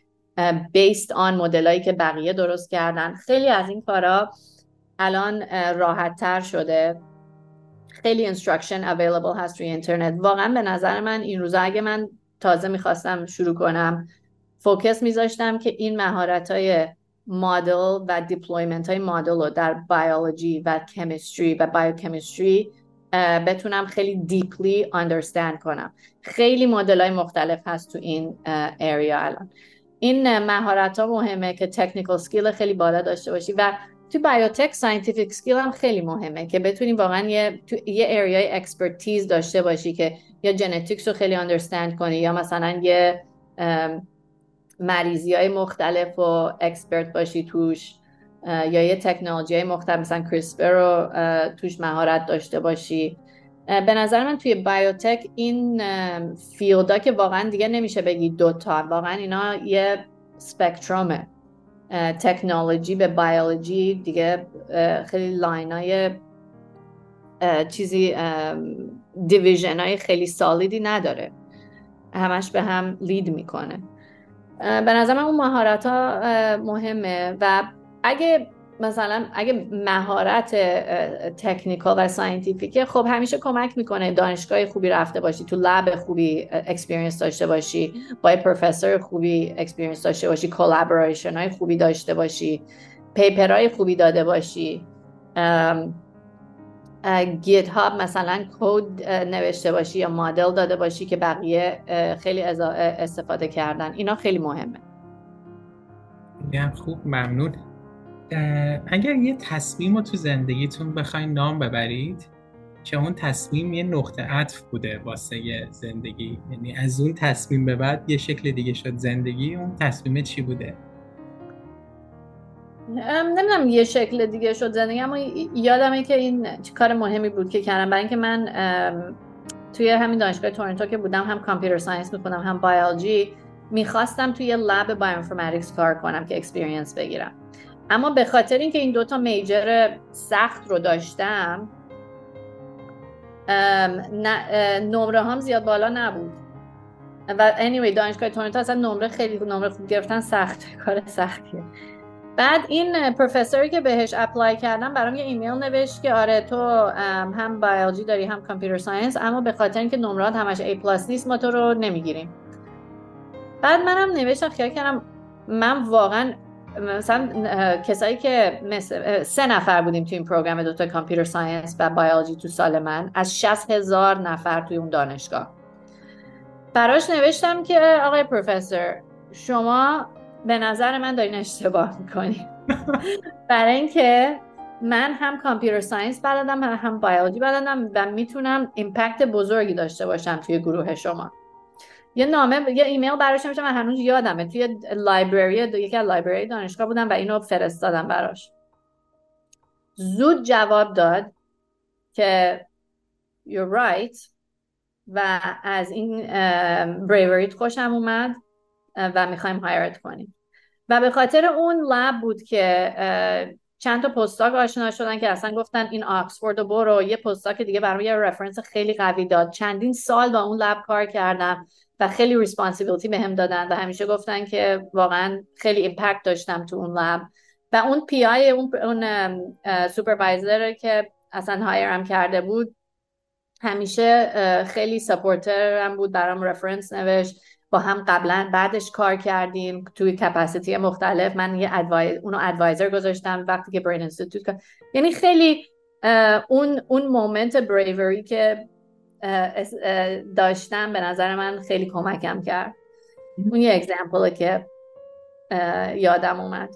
based on مدل که بقیه درست کردن. خیلی از این کارا الان راحت تر شده. خیلی instruction available هست روی اینترنت. واقعا به نظر من این روزا اگه من تازه می‌خواستم شروع کنم focus میذاشتم که این مهارت های مدل و deployment های مدل رو در بیولوژی و chemistry و biochemistry بتونم خیلی deeply understand کنم. خیلی مدل های مختلف هست تو این area الان. این مهارت ها مهمه که technical skill خیلی بالا داشته باشی و تو biotech scientific skill هم خیلی مهمه که بتونی واقعا یه تو یه area ی expertise داشته باشی که یا genetics رو خیلی understand کنی یا مثلا یه مریضی های مختلف و expert باشی توش یا یه تکنولوژی های مختلف مثلا CRISPR رو توش مهارت داشته باشی. به نظر من توی biotech این field ا که واقعا دیگه نمیشه بگی دوتا واقعا اینا یه spectrum ه تکنولوژی به بیولوژی دیگه خیلی line های چیزی division های خیلی solid ی نداره. همش به هم bleed می‌کنه. به نظر من اون مهارت ها مهمه. و اگه مثلا اگه مهارت technical و scientific ه خب همیشه کمک می‌کنه دانشگاه خوبی رفته باشی تو lab خوبی experience داشته باشی با پروفسور خوبی experience داشته باشی collaboration های خوبی داشته باشی های خوبی داده باشی. GitHub مثلا کد نوشته باشی یا مدل داده باشی که بقیه خیلی استفاده کردن. اینا خیلی مهمه. خوب ممنون. اگر یه تصمیم رو تو زندگیتون بخواین نام ببرید که اون تصمیم یه نقطه عطف بوده واسه زندگی. یعنی از اون تصمیم به بعد یه شکل دیگه شد زندگی اون تصمیم چی بوده؟ نمی‌دونم یه شکل دیگه شد زندگی اما یادمه که این کار مهمی بود که کردم. برای اینکه من توی همین دانشگاه تورنتو که بودم هم کامپیوتر ساینس می‌خونم هم بیولوژی می‌خواستم توی lab bioinformatics کار کنم که experience بگیرم. اما به خاطر اینکه این دوتا major سخت رو داشتم نمره هم زیاد بالا نبود. و anyway دانشگاه تورنتو اصلا نمره خیلی نمره خوب گرفتن سخت کار سختیه. بعد این پروفسوری که بهش apply کردم برام یه ایمیل نوشت که آره تو هم بیولوژی داری هم computer science اما به خاطر اینکه نمرات همش A plus نیست ما تو رو نمی‌گیریم. بعد منم نوشتم خیال کردم من واقعا مثلا کسایی که مثل سه نفر بودیم توی این program دوتا computer science و بیولوژی تو سال من از 60 هزار نفر توی اون دانشگاه. براش نوشتم که آقای پروفسور شما به نظر من دارین اشتباه می‌کنی برای اینکه من هم computer science بلدم هم, هم بیولوژی بلدم و می‌تونم impact بزرگی داشته باشم توی گروه شما. یه نامه یه ایمیل براش نمیشه من هنوز یادمه. توی library یکی از library دانشگاه بودم و اینو فرستادم براش. زود جواب داد که you're right و از این bravery ت خوشم اومد. و می‌خوایم hire ت کنیم. و به خاطر اون lab بود که چند تا postdoc آشنا شدن که اصلا گفتن این آکسفورد و برو. یه postdoc دیگه برای یه reference خیلی قوی داد. چندین سال با اون lab کار کردم و خیلی responsibility به هم دادن و همیشه گفتن که واقعا خیلی impact داشتم تو اون lab و اون PI اون, اون supervisor که اصلا hire م کرده بود همیشه خیلی supporter هم بود برام reference نوشت. با هم قبلا بعدش کار کردیم توی capacity مختلف. من یه advise اونو advisor گذاشتم وقتی که brain institute یعنی خیلی اون اون moment bravery که داشتم به نظر من خیلی کمکم کرد. اون یه example ه که یادم اومد.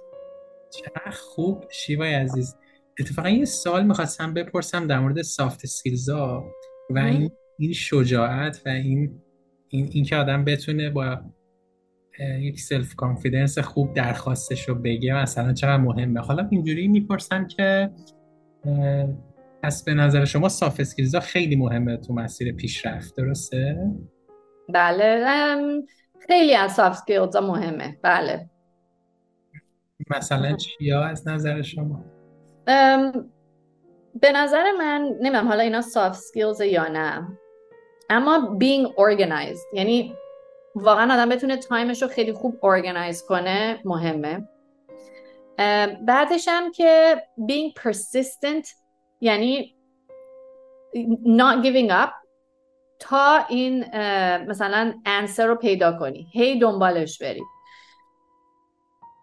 چقدر خوب شیوای عزیز. اتفاقا یه سوال می‌خواستم بپرسم در مورد soft skills ا و این این شجاعت و این این, این که آدم بتونه با یک self confidence خوب درخواستش رو بگه مثلا چقدر مهمه. حالا اینجوری می‌پرسم که پس به نظر شما soft skills ها خیلی مهمه تو مسیر پیشرفت درسته؟ بله خیلی از soft skills ها مهمه. بله. مثلا چیا از نظر شما؟ به نظر من نمی‌دونم حالا اینا soft skills یا نه. اما being organized یعنی واقعا آدم بتونه تایمش رو خیلی خوب organize کنه مهمه. بعدش هم که being persistent یعنی not giving up تا این مثلا answer رو پیدا کنی. هی دنبالش بری.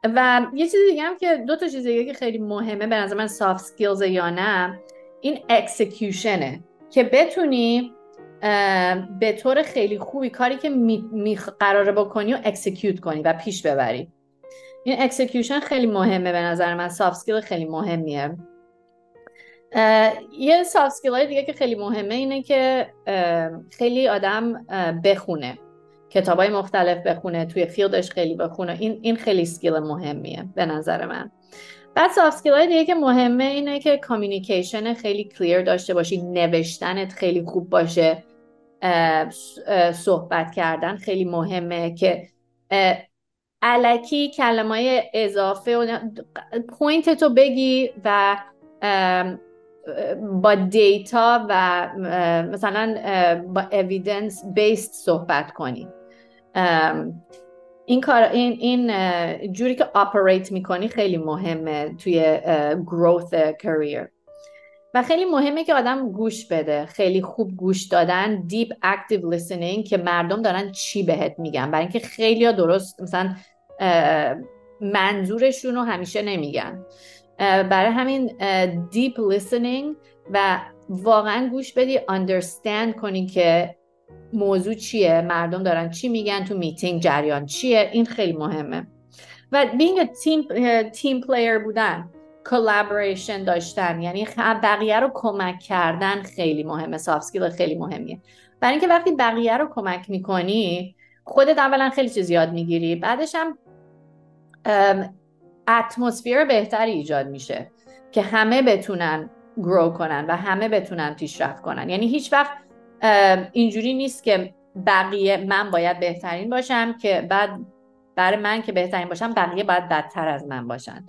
و یه چیز دیگه هم که دو تا چیز دیگه که خیلی مهمه به نظر من soft skills یا نه این execution ه که بتونی به طور خیلی خوبی کاری که می, قراره بکنی و execute کنی و پیش ببری. این execution خیلی مهمه به نظر من. soft skill خیلی مهمیه. یه soft skill های دیگه که خیلی مهمه اینه که خیلی آدم بخونه. کتاب های مختلف بخونه توی field ش خیلی بخونه. این, این خیلی skill مهمیه به نظر من. بعد soft skill های دیگه که مهمه اینه که communication خیلی clear داشته باشی نوشتنت خیلی خوب باشه. صحبت کردن خیلی مهمه که الکی کلمه اضافه و point تو بگی و با data و مثلا با evidence based صحبت کنی. این کار این این جوری که operate می‌کنی خیلی مهمه توی growth career و خیلی مهمه که آدم گوش بده. خیلی خوب گوش دادن deep active listening که مردم دارن چی بهت میگن. برای اینکه خیلی درست مثلا منظورشون رو همیشه نمیگن. برای همین deep listening و واقعا گوش بدی understand کنی که موضوع چیه مردم دارن چی میگن تو میتینگ جریان چیه. این خیلی مهمه. و being team team player بودن. collaboration داشتن. یعنی بقیه رو کمک کردن خیلی مهمه. soft skill خیلی مهمیه. برای اینکه وقتی بقیه رو کمک می‌کنی خودت اولا خیلی چیز یاد می‌گیری. بعدش هم atmosphere بهتری ایجاد میشه که همه بتونن grow کنن و همه بتونن پیشرفت کنن. یعنی هیچ وقت اینجوری نیست که بقیه من باید بهترین باشم که بعد برای من که بهترین باشم بقیه باید بدتر از من باشن.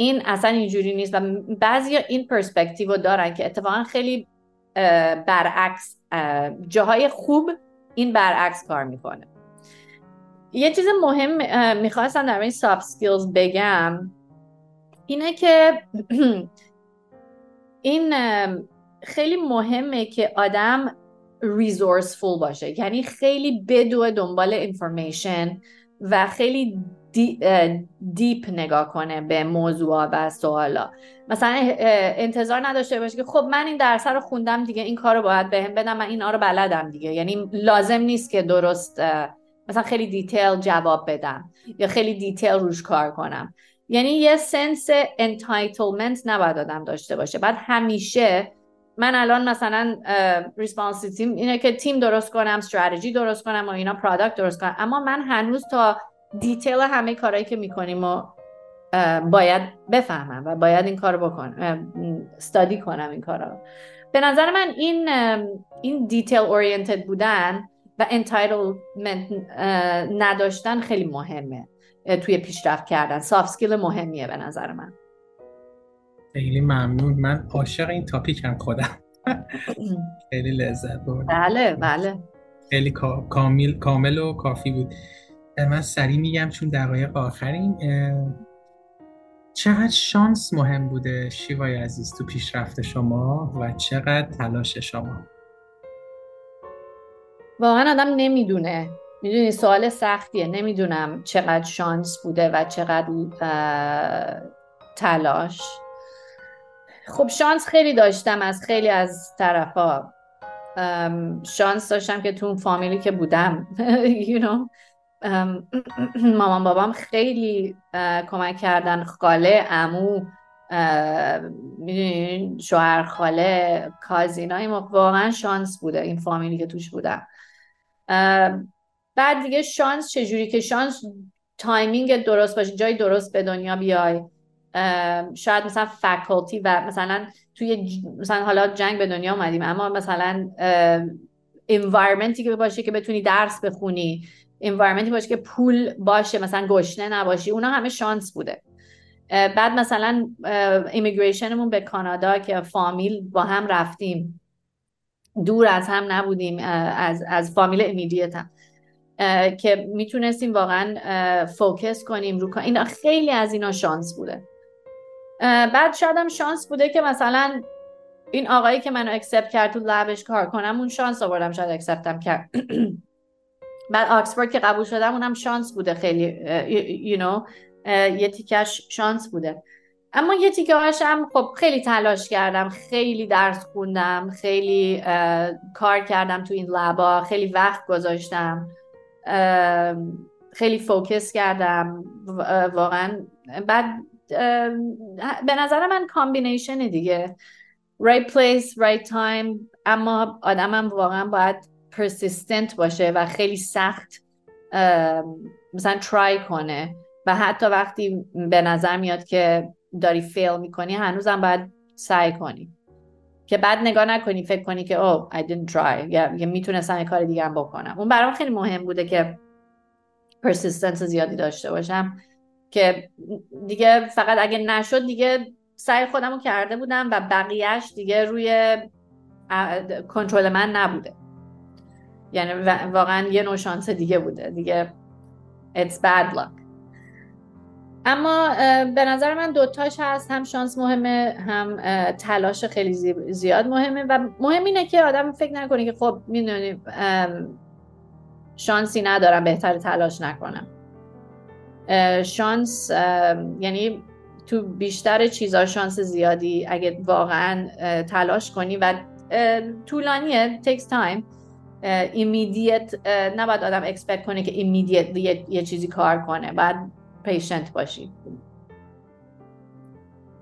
این اصلا اینجوری نیست و بعضی این پرسپکتیو رو دارن که اتفاقا خیلی برعکس جاهای خوب این برعکس کار می‌کنه. یه چیز مهم می‌خواستم در این soft skills بگم اینه که این خیلی مهمه که آدم resourceful باشه. یعنی خیلی بدو دنبال information و خیلی deep نگاه کنه به موضوع و سوالا. مثلا انتظار نداشته باشه که خب من این درس رو خوندم دیگه این کار رو باید بهم بدم من این رو بلدم دیگه. یعنی لازم نیست که درست مثلا خیلی detail جواب بدم یا خیلی detail روش کار کنم. یعنی یه sense entitlement نباید آدم داشته باشه. بعد همیشه من الان مثلا responsibility م اینه که تیم درست کنم استراتژی درست کنم و اینا product درست کنم. اما من هنوز تا detail همه کارهایی که می‌کنیم و باید بفهمم و باید این کار بکنم study کنم این کارا به نظر من این این detail oriented بودن و entitlement نداشتن خیلی مهمه توی پیشرفت کردن. soft skill مهمیه به نظر من. خیلی ممنون. من عاشق این تاپیک هم خودم. خیلی لذت بردم. بله بله. خیلی کامل کامل و کافی بود. من سریع میگم چون دقایق آخرین چقدر شانس مهم بوده شیوای عزیز تو پیشرفت شما و چقدر تلاش شما؟ واقعا آدم نمی‌دونه. می‌دونی سوال سختیه. نمی‌دونم چقدر شانس بوده و چقدر تلاش. خب شانس خیلی داشتم از خیلی از طرفا. شانس داشتم که تو اون فامیلی که بودم. You know مامان بابام خیلی کمک کردن. خاله امو شوهر خاله کازینای ما واقعا شانس بوده. این فامیلی که توش بودم. بعد دیگه شانس چجوری که شانس timing درست باشه جای درست به دنیا بیای. شاید مثلا faculty و مثلا توی مثلا حالا جنگ به دنیا اومدیم اما مثلا environment ی که باشه که بتونی درس بخونی. environment ی باشه که پول باشه مثلا گشنه نباشی اونا همه شانس بوده. بعد مثلا immigration مون به کانادا که فامیل با هم رفتیم. دور از هم نبودیم از, از فامیل immediate هم. که می‌تونستیم واقعا focus کنیم رو اینا خیلی از اینا شانس بوده. بعد شاید هم شانس بوده که مثلا این آقایی که منو accept کرد تو lab ش کار کنم اون شانس آوردم شاید accept م کرد. بعد آکسفورد که قبول شدم اونم شانس بوده خیلی you know, یه تیکش شانس بوده. اما یه تیکه هم خب خیلی تلاش کردم خیلی درس خوندم خیلی کار کردم تو این lab ا خیلی وقت گذاشتم خیلی focus کردم واقعا. بعد به نظر من combination دیگه. Right place right time. اما آدمم واقعا باید persistent باشه و خیلی سخت مثلا try کنه. و حتی وقتی به نظر میاد که داری fail می‌کنی هنوزم باید سعی کنی. که بعد نگاه نکنی فکر کنی که او oh, I didn't try. یا, یا می‌تونستم یه کار دیگه هم بکنم. اون برام خیلی مهم بوده که پرسیستنس زیادی داشته باشم. که دیگه فقط اگه نشد دیگه سعی خودم رو کرده بودم و بقیهش دیگه روی کنترل من نبوده. یعنی واقعا یه نوع شانس دیگه بوده. دیگه it's bad luck. اما به نظر من دوتاش هست. هم شانس مهمه هم تلاش خیلی زیاد مهمه. و مهم اینه که آدم فکر نکنه که خب می‌دونی شانسی ندارم بهتر تلاش نکنم. شانس یعنی تو بیشتر چیزا شانس زیادی. اگه واقعا تلاش کنی و طولانیه takes time. immediate نباید آدم expect کنه که immediate یه،, یه چیزی کار کنه. بعد patient باشی.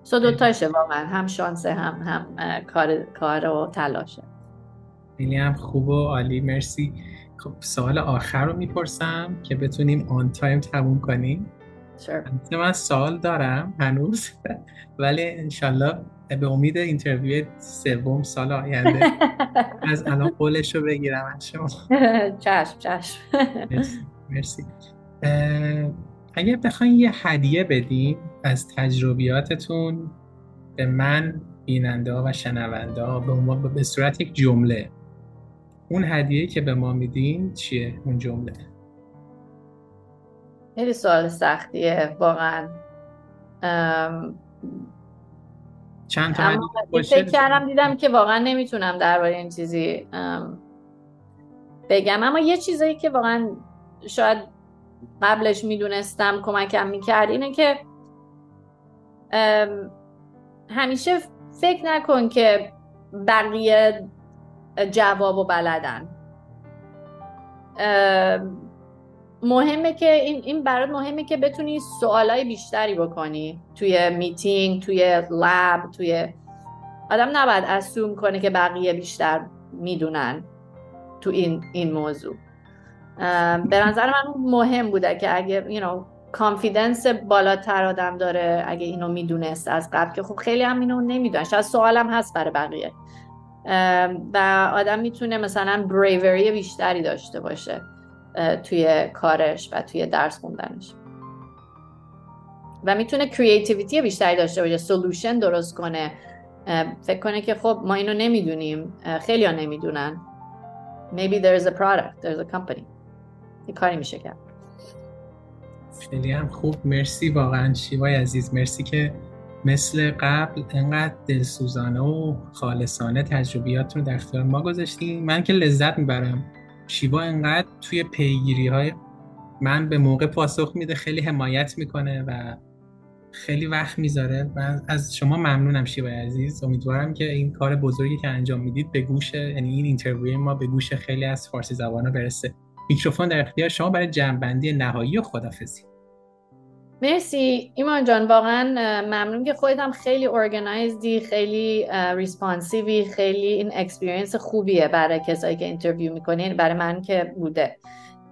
so دوتاشه واقعا هم شانس هم هم کار کار و تلاشه خیلی هم خوب و عالی. مرسی. خب سوال آخر رو می‌پرسم که بتونیم on time تموم کنیم. Sure. من سوال دارم هنوز. ولی انشالله به امید interview سوم سال آینده. از الان قولش رو بگیرم از شما. چشم چشم. مرسی, مرسی. اگر بخواین یه هدیه بدیم از تجربیاتتون به من بیننده ها و شنونده ها به, به صورت یک جمله. اون هدیه که به ما میدین چیه؟ اون جمله. خیلی سوال سختیه واقعا. چند تا فکر کردم دیدم که واقعا نمی‌تونم درباره این چیزی بگم. اما یه چیزایی که واقعا شاید قبلش می‌دونستم کمکم می‌کرد اینه که همیشه فکر نکن که بقیه جواب و بلدن. مهمه که این این برات مهمه که بتونی سوالای بیشتری بکنی توی میتینگ توی لب توی آدم نباید اسوم کنه که بقیه بیشتر می‌دونن تو این این موضوع. به نظر من مهم بوده که اگه you know, کانفیدنس بالاتر آدم داره اگه اینو می‌دونست از قبل که خب خیلی هم اینو نمی‌دونن شاید سوالم هست برای بقیه. و آدم می‌تونه مثلا بریوری بیشتری داشته باشه. توی کارش و توی درس خوندنش. و می‌تونه creativity بیشتری داشته باشه solution درست کنه. فکر کنه که خب ما اینو نمی‌دونیم. خیلی ها نمی‌دونن. Maybe there is a product there's a company. یه کاری میشه کرد. خیلی هم خوب. مرسی واقعا شیوای عزیز. مرسی که مثل قبل انقدر دلسوزانه و خالصانه تجربیاتتون در اختیار ما گذاشتیم من که لذت می‌برم. شیوا انقدر توی پیگیری های من به موقع پاسخ میده خیلی حمایت می‌کنه و خیلی وقت می‌ذاره و از شما ممنونم شیوای عزیز. امیدوارم که این کار بزرگی که انجام می‌دید به گوش یعنی این interview ما به گوش خیلی از فارسی زبانا برسه. میکروفون در اختیار شما برای جمعبندی نهایی و خدافزی مرسی. ایمان جان واقعا ممنون که خودت هم خیلی organized ی خیلی responsive ی خیلی این experience خوبیه برای کسایی که interview می‌کنین برای من که بوده.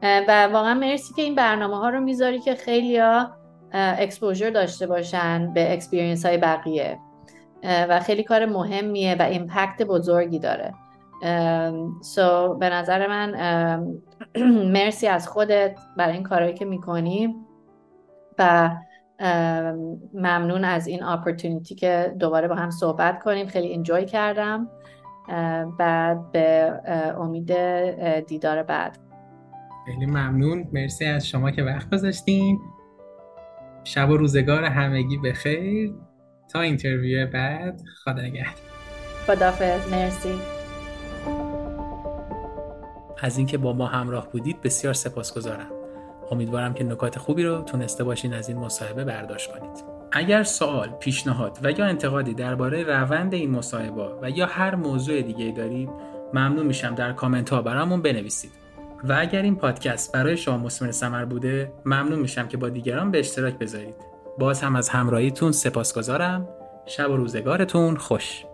و واقعا مرسی که این برنامه ها رو می‌ذاری که خیلی ها exposure داشته باشن به experience های بقیه و خیلی کار مهمیه و impact بزرگی داره. so so, به نظر من مرسی از خودت برای این کارهایی که می‌کنی. و ممنون از این opportunity که دوباره با هم صحبت کنیم. خیلی enjoy کردم. بعد به امید دیدار بعد. خیلی ممنون. مرسی از شما که وقت گذاشتین. شب و روزگار همگی بخیر. تا اینترویو بعد خدا نگهدار. خدافظ مرسی. از اینکه با ما همراه بودید بسیار سپاسگزارم. امیدوارم که نکات خوبی رو تونسته باشین از این مصاحبه برداشت کنید. اگر سوال، پیشنهاد و یا انتقادی درباره روند این مصاحبه و یا هر موضوع دیگه دارید ممنون میشم در کامنت ها برامون بنویسید. و اگر این پادکست برای شما مسمر سمر بوده ممنون میشم که با دیگران به اشتراک بذارید. باز هم از همراهیتون سپاسگزارم. شب و روزگارتون خوش.